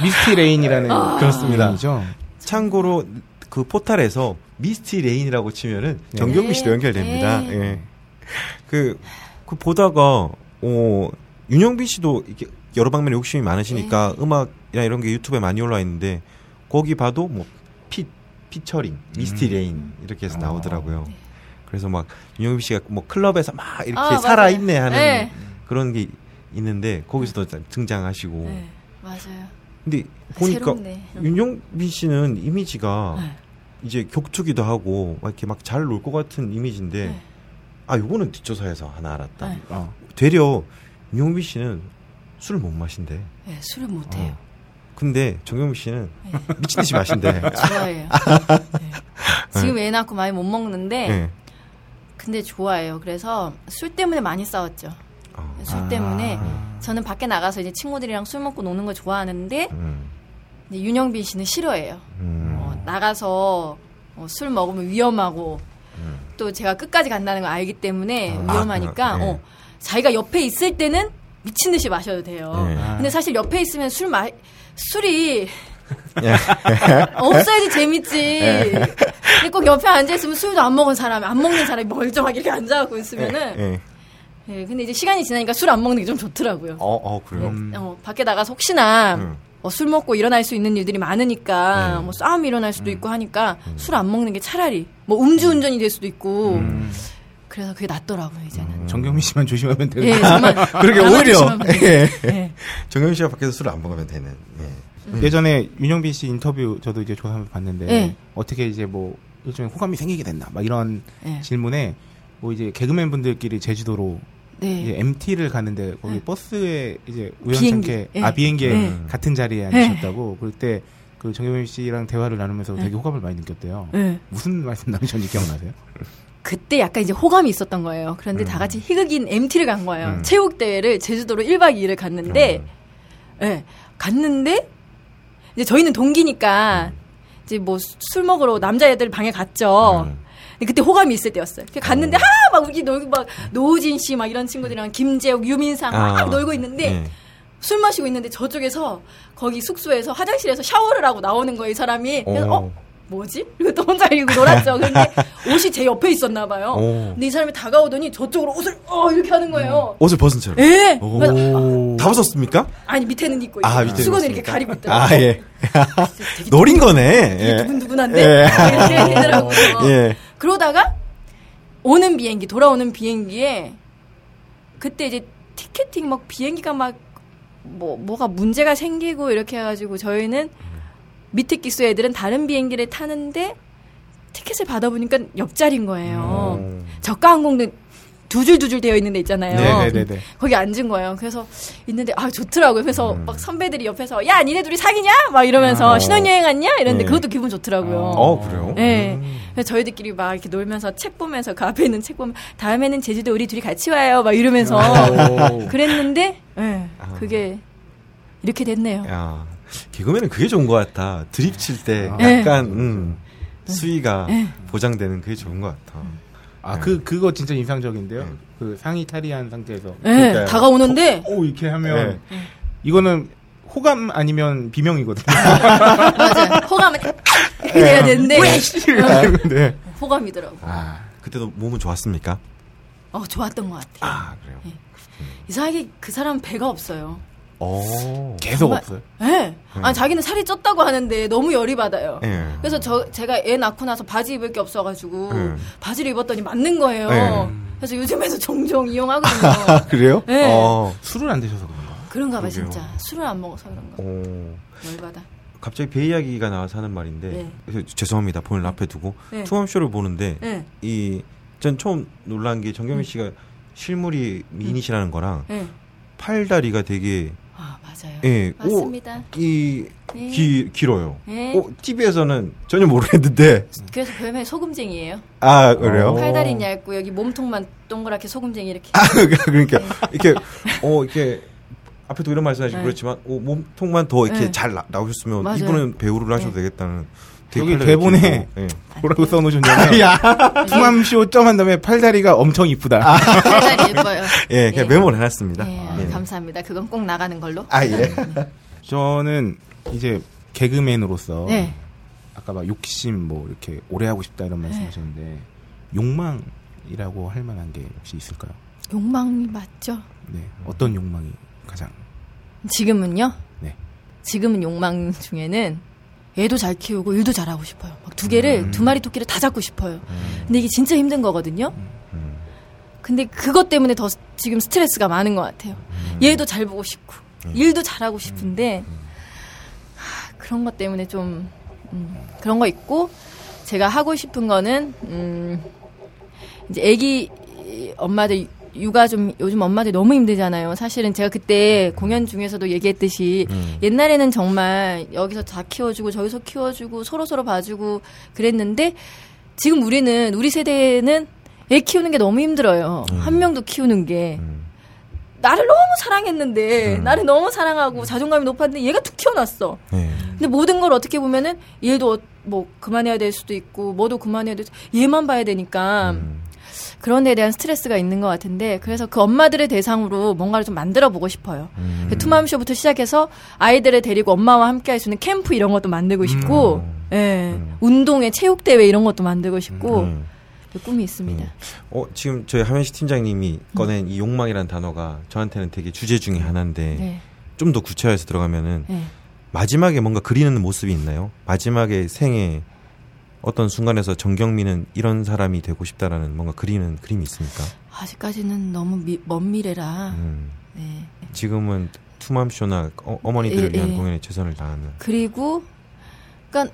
미스티 레인이라는 아. 그렇습니다. 이름이죠. 참고로 그 포탈에서 미스티 레인이라고 치면은 네. 정경미 씨도 연결됩니다. 네. 예. 그, 그 보다가 어 윤형빈 씨도 이렇게 여러 방면에 욕심이 많으시니까 네. 음악이나 이런 게 유튜브에 많이 올라와 있는데 거기 봐도 뭐 피, 피처링, 미스티 음. 레인 이렇게 해서 어. 나오더라고요. 그래서 막 윤형빈 씨가 뭐 클럽에서 막 이렇게 네. 아. 살아있네 하는 네. 그런 게 있는데 거기서도 등장하시고 네, 맞아요. 근데 보니까 새롭네. 윤영빈 씨는 이미지가 네. 이제 격투기도 하고 막 이렇게 막 잘 놀 것 같은 이미지인데 네. 아 요거는 뒷조사에서 하나 알았다. 네. 어. 되려 윤영빈 씨는 술을 못 마신대. 네, 술을 못 해요. 어. 근데 정경빈 씨는 네. 미친 듯이 마신대. 좋아해요. 네. 지금 애 낳고 많이 못 먹는데 네. 근데 좋아해요. 그래서 술 때문에 많이 싸웠죠. 어. 술 때문에 아. 저는 밖에 나가서 이제 친구들이랑 술 먹고 노는 거 좋아하는데 음. 윤영빈 씨는 싫어해요. 음. 어, 나가서 어, 술 먹으면 위험하고 음. 또 제가 끝까지 간다는 걸 알기 때문에 아, 위험하니까 네. 어, 자기가 옆에 있을 때는 미친 듯이 마셔도 돼요. 네. 아. 근데 사실 옆에 있으면 술 마, 술이 예. 없어야지 재밌지. 근데 꼭 옆에 앉아있으면 술도 안 먹은 사람이, 안 먹는 사람이 멀쩡하게 이렇게 앉아갖고 있으면은, 예. 예, 근데 이제 시간이 지나니까 술 안 먹는 게 좀 좋더라고요. 어, 어, 그래요? 음. 어, 밖에 나가서 혹시나, 음. 어, 술 먹고 일어날 수 있는 일들이 많으니까, 네. 뭐 싸움이 일어날 수도 있고 하니까, 술 안 먹는 게 차라리, 뭐 음주운전이 될 수도 있고, 음. 그래서 그게 낫더라고요, 이제는. 정경미 씨만 조심하면 되고. 예, 정말. 나만 오히려. 예. 예. 정경민 씨가 밖에서 술을 안 먹으면 되는. 예. 예전에 윤영빈 씨 인터뷰 저도 이제 조사를 봤는데 네. 어떻게 이제 뭐 일종의 호감이 생기게 됐나 막 이런 예. 질문에 뭐 이제 개그맨 분들끼리 제주도로 네. 이제 MT를 가는데 거기 네. 버스에 이제 비행기. 우연찮게 예. 아 비행기에 예. 같은 자리에 앉으셨다고 그럴 때 그 정경민 씨랑 대화를 나누면서 네. 되게 호감을 많이 느꼈대요. 예. 무슨 말씀 나누셨는지 기억나세요? 그때 약간 이제 호감이 있었던 거예요. 그런데 음. 다 같이 희극인 MT를 간 거예요. 음. 체육대회를 제주도로 1박 2일을 갔는데, 예, 갔는데, 이제 저희는 동기니까, 이제 뭐 술 먹으러 남자애들 방에 갔죠. 음. 그때 호감이 있을 때였어요. 갔는데, 하! 막 우리 놀고 막, 노진 씨 막 이런 친구들이랑 김재욱, 유민상 막 아. 놀고 있는데, 예. 술 마시고 있는데 저쪽에서 거기 숙소에서 화장실에서 샤워를 하고 나오는 거예요, 이 사람이. 그래서, 어? 뭐지? 그리고 또 혼자 이러고 놀았죠. 근데 옷이 제 옆에 있었나 봐요. 오. 근데 이 사람이 다가오더니 저쪽으로 옷을 어 이렇게 하는 거예요. 옷을 벗은 채로. 예. 오. 그래서 다 벗었습니까? 아니 밑에는 입고 아, 밑에는 수건을? 이렇게 가리고 있더라고요. 아, 예. 노린 거네. 되게 예. 두근두근한데 예. 이렇게 되더라고요. 예. 그러다가 오는 비행기 돌아오는 비행기에 그때 이제 티켓팅 막 비행기가 막 뭐 뭐가 문제가 생기고 이렇게 해가지고 저희는 밑에 기수 애들은 다른 비행기를 타는데 티켓을 받아보니까 옆자리인 거예요. 음. 저가 항공은 두줄두줄 되어 있는 데 있잖아요. 네네네네. 거기 앉은 거예요. 그래서 있는데 아 좋더라고요. 그래서 음. 막 선배들이 옆에서 야 니네 둘이 사귀냐? 막 이러면서 아. 신혼여행 왔냐? 이랬는데 네. 그것도 기분 좋더라고요. 어, 그래요? 네. 음. 그래서 저희들끼리 막 이렇게 놀면서 책 보면서 그 앞에 있는 책 보면 다음에는 제주도 우리 둘이 같이 와요. 막 이러면서 오. 그랬는데 예, 아. 그게 이렇게 됐네요. 야, 개그맨은 그게 좋은 것 같아. 드립 칠때 아. 약간 음, 수위가 네. 보장되는 그게 좋은 것 같아. 아 그 그거 진짜 인상적인데요. 네. 그 상의 탈의한 상태에서 예, 그러니까요. 다가오는데 오 이렇게 하면 네. 이거는 호감 아니면 비명이거든요. 맞아요. 호감은 이렇게 돼야 되는데 네. 호감이더라고. 아 그때도 몸은 좋았습니까? 어 좋았던 것 같아요. 아, 그래요. 이상하게 그 사람 배가 없어요. 어. 계속 정말- 없어요. 예. 아 자기는 살이 쪘다고 하는데 너무 열이 받아요. 예. 그래서 저 제가 애 낳고 나서 바지 입을 게 없어가지고 음. 바지를 입었더니 맞는 거예요. 네. 그래서 요즘에도 종종 이용하거든요. 그래요? 네. 어. 술을 안 드셔서 그런가? 그런가 봐 그러게요. 진짜 술을 안 먹어서 그런가. 어. 열받아. 갑자기 배 이야기가 나와서 하는 말인데 네. 그래서 죄송합니다. 본을 앞에 두고 네. 투맘 쇼를 보는데 네. 이전 처음 놀란 게 정경민 씨가 실물이 미인이시라는 거랑 네. 팔다리가 되게 아 맞아요. 예, 맞습니다. 이 네. 기, 길어요. 네. 어, TV에서는 전혀 모르겠는데 그래서 별명이 소금쟁이에요. 아 그래요? 어. 팔다리는 얇고 여기 몸통만 동그랗게 소금쟁이 이렇게. 아, 그러니까 이렇게 어 이렇게 앞에도 이런 말씀하시고 네. 그렇지만 어, 몸통만 더 이렇게 네. 잘 나, 나오셨으면 맞아요. 이분은 배우를 하셔도 네. 되겠다는 여기 대본에 예. 뭐라고 써놓으셨냐면 투맘쇼 점한 다음에 팔다리가 엄청 이쁘다. 팔다리 예뻐요. 예, 그냥 예. 메모를 해놨습니다. 예, 예. 감사합니다. 그건 꼭 나가는 걸로. 아 예. 저는 이제 개그맨으로서 네. 아까 막 욕심 뭐 이렇게 오래 하고 싶다 이런 말씀하셨는데 욕망이라고 할 만한 게 혹시 있을까요? 욕망이 맞죠? 네. 어떤 욕망이 가장 지금은요? 네. 지금은 욕망 중에는 애도 잘 키우고 일도 잘하고 싶어요. 막 두 개를 두 마리 토끼를 다 잡고 싶어요. 근데 이게 진짜 힘든 거거든요. 근데 그것 때문에 더 지금 스트레스가 많은 것 같아요. 얘도 잘 보고 싶고 일도 잘하고 싶은데 하, 그런 것 때문에 좀 음, 그런 거 있고 제가 하고 싶은 거는 음, 이제 아기 엄마들 육아 좀 요즘 엄마들 너무 힘들잖아요. 사실은 제가 그때 공연 중에서도 얘기했듯이 옛날에는 정말 여기서 다 키워주고 저기서 키워주고 서로 서로 봐주고 그랬는데 지금 우리는 우리 세대는 애 키우는 게 너무 힘들어요. 한 명도 키우는 게 나를 너무 사랑했는데 나를 너무 사랑하고 자존감이 높았는데 얘가 툭 튀어났어. 예. 근데 모든 걸 어떻게 보면은 어- 뭐 그만해야 될 수도 있고 뭐도 그만해야 될 수, 얘만 봐야 되니까 그런 데에 대한 스트레스가 있는 것 같은데 그래서 그 엄마들을 대상으로 뭔가를 좀 만들어 보고 싶어요. 그 투맘쇼부터 시작해서 아이들을 데리고 엄마와 함께 할 수 있는 캠프 이런 것도 만들고 싶고, 예, 운동회, 체육 대회 이런 것도 만들고 싶고 음. 그 꿈이 있습니다. 어 지금 저희 하면시 팀장님이 꺼낸 이 욕망이라는 단어가 저한테는 되게 주제 중에 하나인데 네, 좀더 구체화해서 들어가면은 네. 마지막에 뭔가 그리는 모습이 있나요? 마지막에 생에 어떤 순간에서 정경민은 이런 사람이 되고 싶다라는 뭔가 그리는 그림이 있습니까? 아직까지는 너무 미- 먼 미래라. 음. 네. 지금은 투맘쇼나 어, 어머니들을 예, 위한 예. 공연에 최선을 다하는. 그리고 그러니까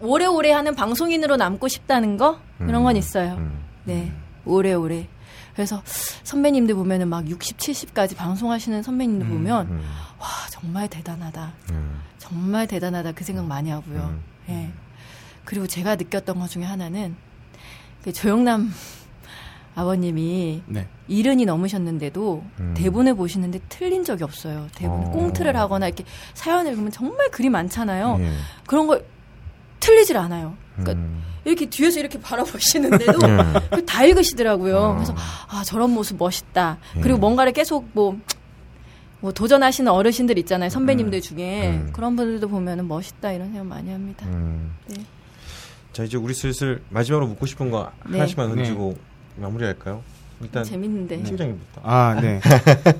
오래오래 하는 방송인으로 남고 싶다는 거 그런 건 있어요. 음. 네, 오래오래. 그래서 선배님들 보면은 막 60, 70까지 방송하시는 선배님들 보면 음. 와 정말 대단하다, 음. 정말 대단하다 그 생각 많이 하고요. 음. 예. 그리고 제가 느꼈던 것 중에 하나는 그 조영남 아버님이 네. 이른이 넘으셨는데도 음. 대본을 보시는데 틀린 적이 없어요. 대본 어. 꽁트를 하거나 이렇게 사연을 보면 정말 글이 많잖아요. 예. 그런 걸 틀리질 않아요. 그러니까 음. 이렇게 뒤에서 이렇게 바라보시는데도 예. 다 읽으시더라고요. 어. 그래서 아 저런 모습 멋있다. 예. 그리고 뭔가를 계속 뭐, 뭐 도전하시는 어르신들 있잖아요. 선배님들 음. 중에 음. 그런 분들도 보면은 멋있다 이런 생각 많이 합니다. 음. 네. 자 이제 우리 슬슬 마지막으로 묻고 싶은 거 네. 하나씩만 던지고 마무리할까요? 일단 재밌는데. 팀장님부터. 아, 네.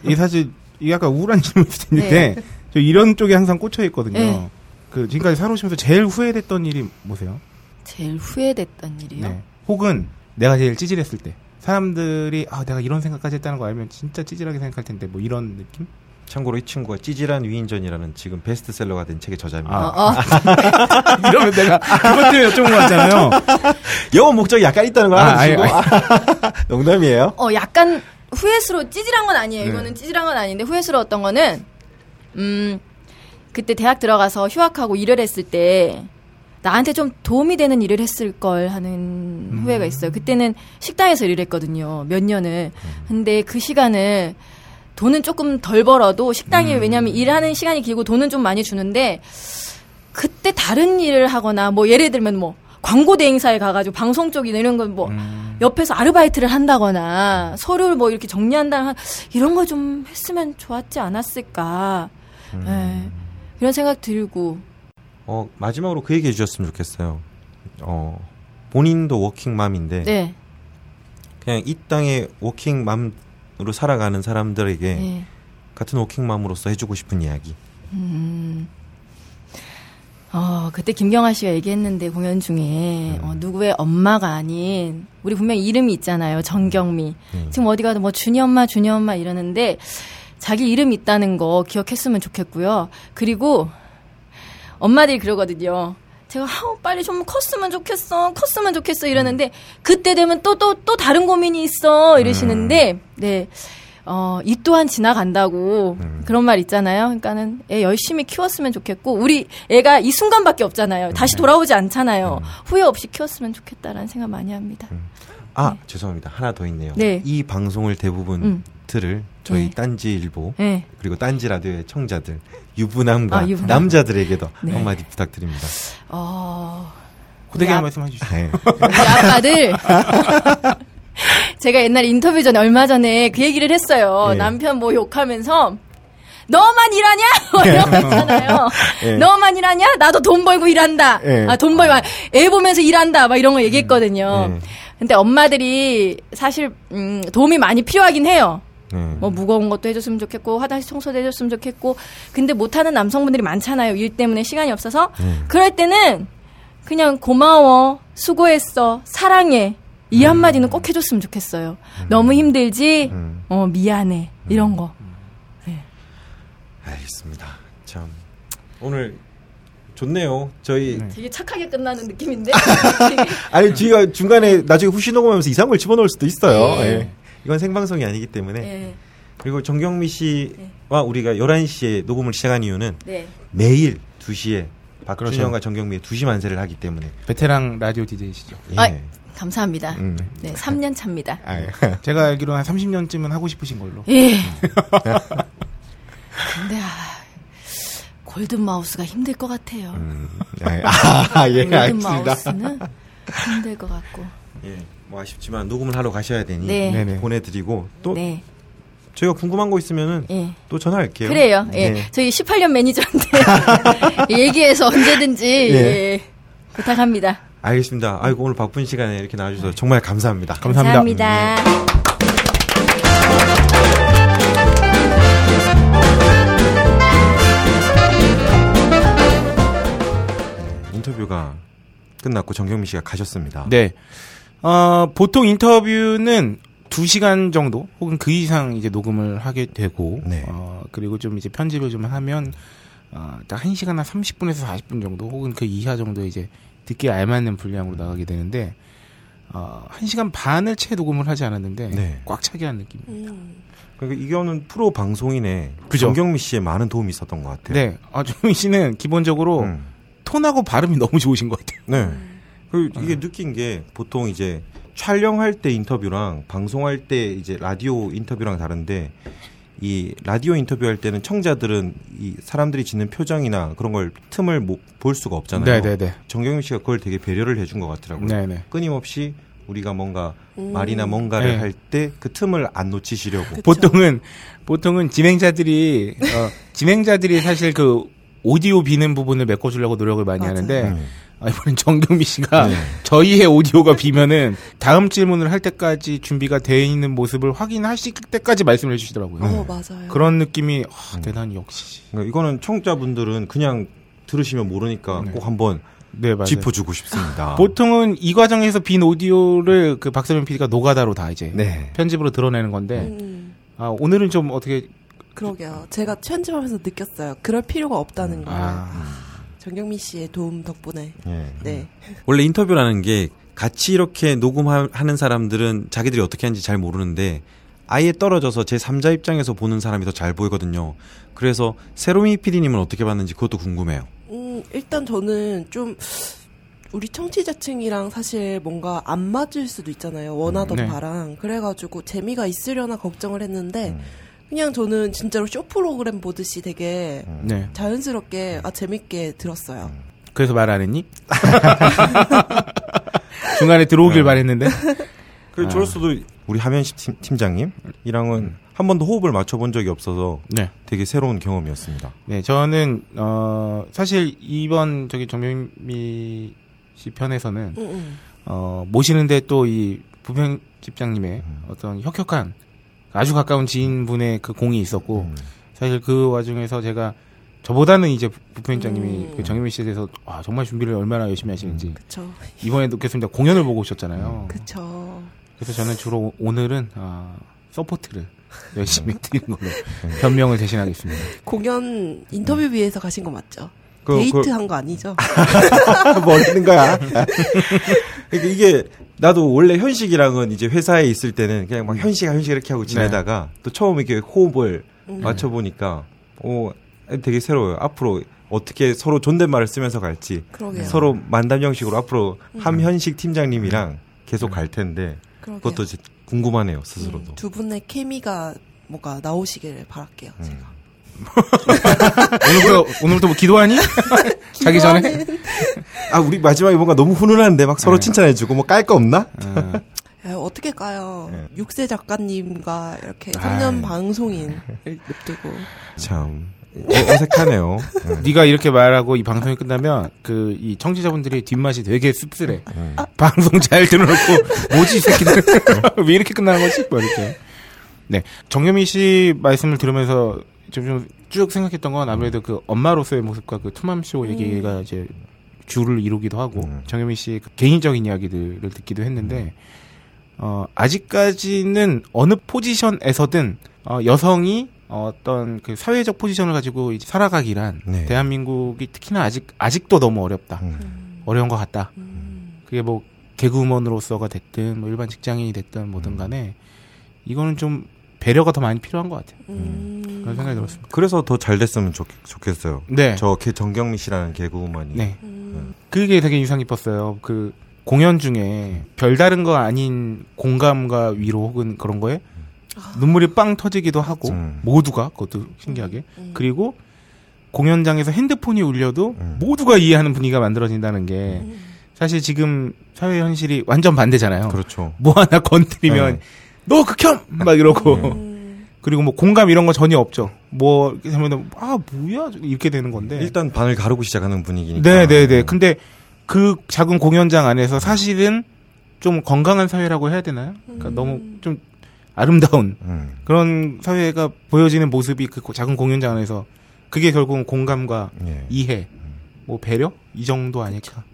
이게 사실 이게 약간 우울한 질문일 수도 네. 있는데 저 이런 쪽에 항상 꽂혀 있거든요. 네. 그 지금까지 살아오시면서 제일 후회됐던 일이 뭐세요? 제일 후회됐던 일이요. 네. 혹은 내가 제일 찌질했을 때 사람들이 아 내가 이런 생각까지 했다는 거 알면 진짜 찌질하게 생각할 텐데 뭐 이런 느낌? 참고로 이 친구가 찌질한 위인전이라는 지금 베스트셀러가 된 책의 저자입니다. 아. 어, 어. 이러면 내가 그것 때문에 여쭤본 거 같잖아요. 영어 목적이 약간 있다는 걸 아, 알아주시고. 아니, 농담이에요. 어, 약간 후회스러워, 찌질한 건 아니에요. 네. 이거는 찌질한 건 아닌데, 후회스러웠던 거는, 음, 그때 대학 들어가서 휴학하고 일을 했을 때, 나한테 좀 도움이 되는 일을 했을 걸 하는 후회가 있어요. 그때는 식당에서 일을 했거든요. 몇 년을. 근데 그 시간을 돈은 조금 덜 벌어도 식당이 왜냐면 일하는 시간이 길고 돈은 좀 많이 주는데 그때 다른 일을 하거나 뭐 예를 들면 뭐 광고 대행사에 가가지고 방송 쪽이나 이런 건뭐 옆에서 아르바이트를 한다거나 서류를 뭐 이렇게 정리한다 이런 걸좀 했으면 좋았지 않았을까. 예. 이런 생각 들고. 어, 마지막으로 그 얘기 해 주셨으면 좋겠어요. 어, 본인도 워킹맘인데 네, 그냥 이 땅에 워킹맘 으로 살아가는 사람들에게 네. 같은 워킹맘으로서 해주고 싶은 이야기. 어, 그때 김경아 씨가 얘기했는데 공연 중에 어, 누구의 엄마가 아닌 우리 분명 히 이름이 있잖아요. 정경미. 지금 어디 가도 뭐 준이 엄마, 준이 엄마 이러는데 자기 이름 있다는 거 기억했으면 좋겠고요. 그리고 엄마들이 그러거든요. 제가 아우 빨리 좀 컸으면 좋겠어, 컸으면 좋겠어 이러는데 그때 되면 또 또또 다른 고민이 있어 이러시는데 네. 어, 이 또한 지나간다고 그런 말 있잖아요. 그러니까는 애 열심히 키웠으면 좋겠고 우리 애가 이 순간밖에 없잖아요. 다시 돌아오지 않잖아요. 후회 없이 키웠으면 좋겠다라는 생각 많이 합니다. 아 죄송합니다. 하나 더 있네요. 네. 이 방송을 대부분 음. 들을 저희 네. 딴지일보 네. 그리고 딴지 라디오의 청자들 유부남과 아, 유부남. 남자들에게도 네. 한마디 부탁드립니다. 어, 호되게 야. 한 말씀 해 주시죠. 네. 아빠들 제가 옛날 인터뷰 전에 얼마 전에 그 얘기를 했어요. 예. 남편 뭐 욕하면서 너만 일하냐? 뭐 이런 거 있잖아요. 예. 너만 일하냐? 나도 돈 벌고 일한다. 예. 아, 돈 벌고 애 보면서 일한다. 막 이런 거 얘기했거든요. 예. 근데 엄마들이 사실 음, 도움이 많이 필요하긴 해요. 네. 뭐 무거운 것도 해줬으면 좋겠고 화장실 청소도 해줬으면 좋겠고 근데 못하는 남성분들이 많잖아요 일 때문에 시간이 없어서 그럴 때는 그냥 고마워 수고했어 사랑해 이 한마디는 꼭 해줬으면 좋겠어요 너무 힘들지 음. 어 미안해 이런 거 알겠습니다. 참 오늘 좋네요. 저희 되게 착하게 끝나는 느낌인데 아니 저희가 중간에 나중에 후시 녹음하면서 이상한 걸 집어넣을 수도 있어요. 네. 예. 이건 생방송이 아니기 때문에 네, 그리고 정경미 씨와 우리가 11시에 녹음을 시작한 이유는 네. 매일 2시에 그렇죠. 박준영과 정경미의 2시 만세를 하기 때문에 베테랑 라디오 DJ시죠. 예. 아, 감사합니다 음. 네 3년 차입니다 아, 예. 제가 알기로는 한 30년쯤은 하고 싶으신 걸로. 예 근데 아, 골든 마우스가 힘들 것 같아요 음. 아, 예, 골든 알겠습니다. 마우스는 힘들 것 같고. 예. 뭐 아쉽지만 녹음을 하러 가셔야 되니 네. 보내드리고 또 네. 저희가 궁금한 거 있으면은 예. 또 전화할게요. 그래요. 예. 네. 저희 18년 매니저인데 얘기해서 언제든지 예. 예. 부탁합니다. 알겠습니다. 아이고 오늘 바쁜 시간에 이렇게 나와주셔서 정말 감사합니다. 감사합니다. 감사합니다. 인터뷰가 끝났고 정경미 씨가 가셨습니다. 네. 어, 보통 인터뷰는 2시간 정도 혹은 그 이상 이제 녹음을 하게 되고 네. 어, 그리고 좀 이제 편집을 좀 하면 어, 딱 1시간 한 30분에서 40분 정도 혹은 그 이하 정도 이제 듣기에 알맞는 분량으로 나가게 되는데 어, 1시간 반을 채 녹음을 하지 않았는데 네. 꽉 차게 한 느낌. 음. 그러니까 이거는 프로 방송인의 그죠. 정경미 씨의 많은 도움이 있었던 것 같아요. 네. 아, 조민 씨는 기본적으로 음. 톤하고 발음이 너무 좋으신 것 같아요. 네. 그리고 이게 느낀 게 보통 이제 촬영할 때 인터뷰랑 방송할 때 이제 라디오 인터뷰랑 다른데 이 라디오 인터뷰할 때는 청자들은 이 사람들이 짓는 표정이나 그런 걸 틈을 못- 볼 수가 없잖아요. 네네네. 정경민 씨가 그걸 되게 배려를 해준 것 같더라고요. 네네. 끊임없이 우리가 뭔가 음. 말이나 뭔가를 네. 할때 그 틈을 안 놓치시려고. 그쵸. 보통은 보통은 진행자들이 어, 진행자들이 사실 그 오디오 비는 부분을 메꿔주려고 노력을 많이 맞아요. 하는데 음. 아, 이번엔 정경미 씨가 네. 저희의 오디오가 비면은 다음 질문을 할 때까지 준비가 되어 있는 모습을 확인하실 때까지 말씀을 해주시더라고요. 어, 맞아요. 그런 느낌이 아, 대단히 역시. 그러니까 이거는 청자분들은 그냥 들으시면 모르니까 네. 꼭 한번 네 맞아요. 짚어주고 싶습니다. 보통은 이 과정에서 빈 오디오를 그 박세민 PD가 노가다로 다 이제 네. 편집으로 드러내는 건데 음, 아, 오늘은 좀 어떻게 그러게요. 제가 편집하면서 느꼈어요. 그럴 필요가 없다는 거. 아, 정경미 씨의 도움 덕분에. 예. 네. 원래 인터뷰라는 게 같이 이렇게 녹음하는 사람들은 자기들이 어떻게 하는지 잘 모르는데 아예 떨어져서 제 3자 입장에서 보는 사람이 더 잘 보이거든요. 그래서 세로미 PD님은 어떻게 봤는지 그것도 궁금해요. 음, 일단 저는 좀 우리 청취자층이랑 사실 뭔가 안 맞을 수도 있잖아요. 원하던 네. 바랑. 그래가지고 재미가 있으려나 걱정을 했는데 음. 그냥 저는 진짜로 쇼 프로그램 보듯이 되게 네. 자연스럽게 아 재밌게 들었어요. 그래서 말 안 했니? 중간에 들어오길 바랬는데. 그 아. 저럴 수도 우리 하면식 팀, 팀장님이랑은 한 번도 호흡을 맞춰본 적이 없어서 네. 되게 새로운 경험이었습니다. 네, 저는 어 사실 이번 저기 정명미 씨 편에서는 음, 음. 어 모시는데 또 이 부편집장님의 어떤 혁혁한 아주 가까운 지인분의 그 공이 있었고 음. 사실 그 와중에서 제가 저보다는 이제 부편장님이 음. 그 정현민 씨에 대해서 아, 정말 준비를 얼마나 열심히 하시는지 그쵸. 이번에 듣겠습니다. 공연을 보고 오셨잖아요. 그쵸. 그래서 저는 주로 오늘은 아, support를 열심히 드리는 걸로 변명을 대신하겠습니다. 공연 인터뷰 위해서 가신 거 맞죠? 그- 데이트 그- 한거 아니죠? 뭐 하는 거야? 그러니까 이게 나도 원래 현식이랑은 이제 회사에 있을 때는 그냥 막 현식 현식 이렇게 하고 지내다가 또 처음 이렇게 호흡을 맞춰 보니까 오 되게 새로워요. 앞으로 어떻게 서로 존댓말을 쓰면서 갈지 그러게요. 서로 만담 형식으로 앞으로 함현식 팀장님이랑 계속 갈 텐데 그러게요. 그것도 이제 궁금하네요 스스로도. 음, 두 분의 케미가 뭐가 나오시길 바랄게요. 음. 제가. 오늘부터 오늘부터 뭐 기도하니? 자기 전에? 아 우리 마지막에 뭔가 너무 훈훈한데 막 서로 네. 칭찬해주고 뭐 깔 거 없나? 아, 에, 어떻게 까요? 네. 육세 작가님과 이렇게 아이. 3년 방송인을 냅두고. 참 어, 어색하네요. 네. 네가 이렇게 말하고 이 방송이 끝나면 그 이 청취자분들이 뒷맛이 되게 씁쓸해. 음. 방송 잘 들어놓고 뭐지 이 새끼들 왜 이렇게 끝나는 거지? 뭐 이렇게. 네 정현미 씨 말씀을 들으면서 좀쭉 생각했던 건 아무래도 그 엄마로서의 모습과 그 투맘쇼 얘기가 이제 주를 이루기도 하고 음. 정현미 씨의 그 개인적인 이야기들을 듣기도 했는데 어 아직까지는 어느 포지션에서든 어 여성이 어떤 그 사회적 포지션을 가지고 이제 살아가기란 네. 대한민국이 특히나 아직 아직도 너무 어렵다. 음. 어려운 것 같다. 음, 그게 뭐 개그우먼으로서가 됐든 뭐 일반 직장인이 됐든 음. 뭐든 간에 이거는 좀 배려가 더 많이 필요한 것 같아요. 음. 그런 생각이 들었습니다. 그래서 더 잘 됐으면 좋, 좋겠어요. 네. 저 개- 정경미 씨라는 개그우먼이. 네. 음. 그게 되게 인상 깊었어요. 그 공연 중에 별다른 거 아닌 공감과 위로 혹은 그런 거에 눈물이 빵 터지기도 하고 음. 모두가 그것도 신기하게 음. 그리고 공연장에서 핸드폰이 울려도 음. 모두가 이해하는 분위기가 만들어진다는 게 음. 사실 지금 사회 현실이 완전 반대잖아요. 그렇죠. 뭐 하나 건드리면 네. 너 극혐 막 이러고 음. 그리고 뭐 공감 이런 거 전혀 없죠. 뭐 이렇게 하면 아 뭐야 이렇게 되는 건데. 일단 반을 가르고 시작하는 분위기니까. 네, 네, 네. 근데 그 작은 공연장 안에서 사실은 좀 건강한 사회라고 해야 되나요? 그러니까 너무 좀 아름다운 음. 그런 사회가 보여지는 모습이 그 작은 공연장 안에서 그게 결국은 공감과 예. 이해, 뭐 배려 이 정도 아닐까.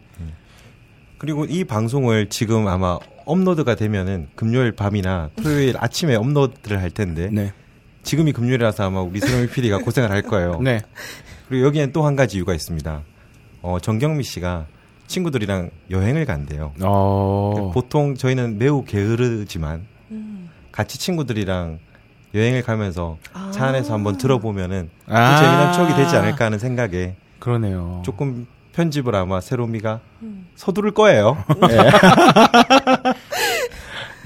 그리고 이 방송을 지금 아마 업로드가 되면은 금요일 밤이나 토요일 아침에 업로드를 할 텐데 네, 지금이 금요일이라서 아마 우리 수롱이 PD가 고생을 할 거예요. 네, 그리고 여기엔 또 한 가지 이유가 있습니다. 어, 정경미 씨가 친구들이랑 여행을 간대요. 어, 보통 저희는 매우 게으르지만 음. 같이 친구들이랑 여행을 가면서 아. 차 안에서 한번 들어보면은 또 아. 재미난 추억이 되지 않을까 하는 생각에 그러네요. 조금 편집을 아마 세로미가 음. 서두를 거예요.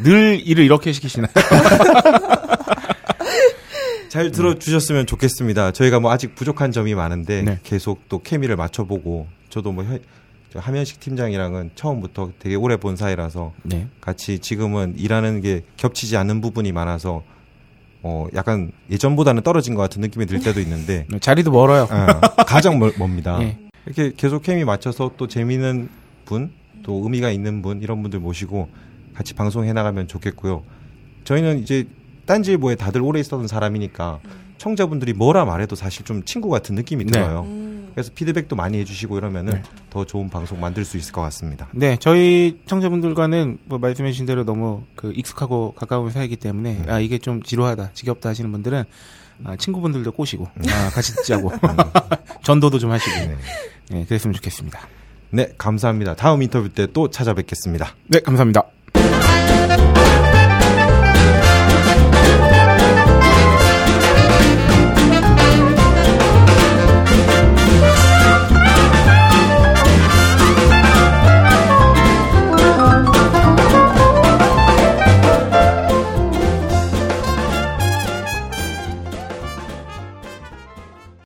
늘 일을 이렇게 시키시나요? 잘 들어주셨으면 좋겠습니다. 저희가 뭐 아직 부족한 점이 많은데 네. 계속 또 케미를 맞춰보고 저도 뭐 현- 저 하면식 팀장이랑은 처음부터 되게 오래 본 사이라서 네. 같이 지금은 일하는 게 겹치지 않는 부분이 많아서 어 약간 예전보다는 떨어진 것 같은 느낌이 들 때도 있는데 자리도 멀어요. 어, 가장 멀, 멉니다. 예. 이렇게 계속 케미 맞춰서 또 재미있는 분, 또 의미가 있는 분 이런 분들 모시고 같이 방송해 나가면 좋겠고요. 저희는 이제 딴지일보에 다들 오래 있었던 사람이니까 청자분들이 뭐라 말해도 사실 좀 친구 같은 느낌이 네. 들어요. 음. 그래서 피드백도 많이 해주시고 이러면은 네. 더 좋은 방송 만들 수 있을 것 같습니다. 네, 저희 청자분들과는 뭐 말씀해주신 대로 너무 그 익숙하고 가까운 사이기 때문에 네. 아 이게 좀 지루하다, 지겹다 하시는 분들은 아, 친구분들도 꼬시고 아, 같이 듣자고 전도도 좀 하시고 네. 네, 그랬으면 좋겠습니다. 네, 감사합니다. 다음 인터뷰 때 또 찾아뵙겠습니다. 네, 감사합니다.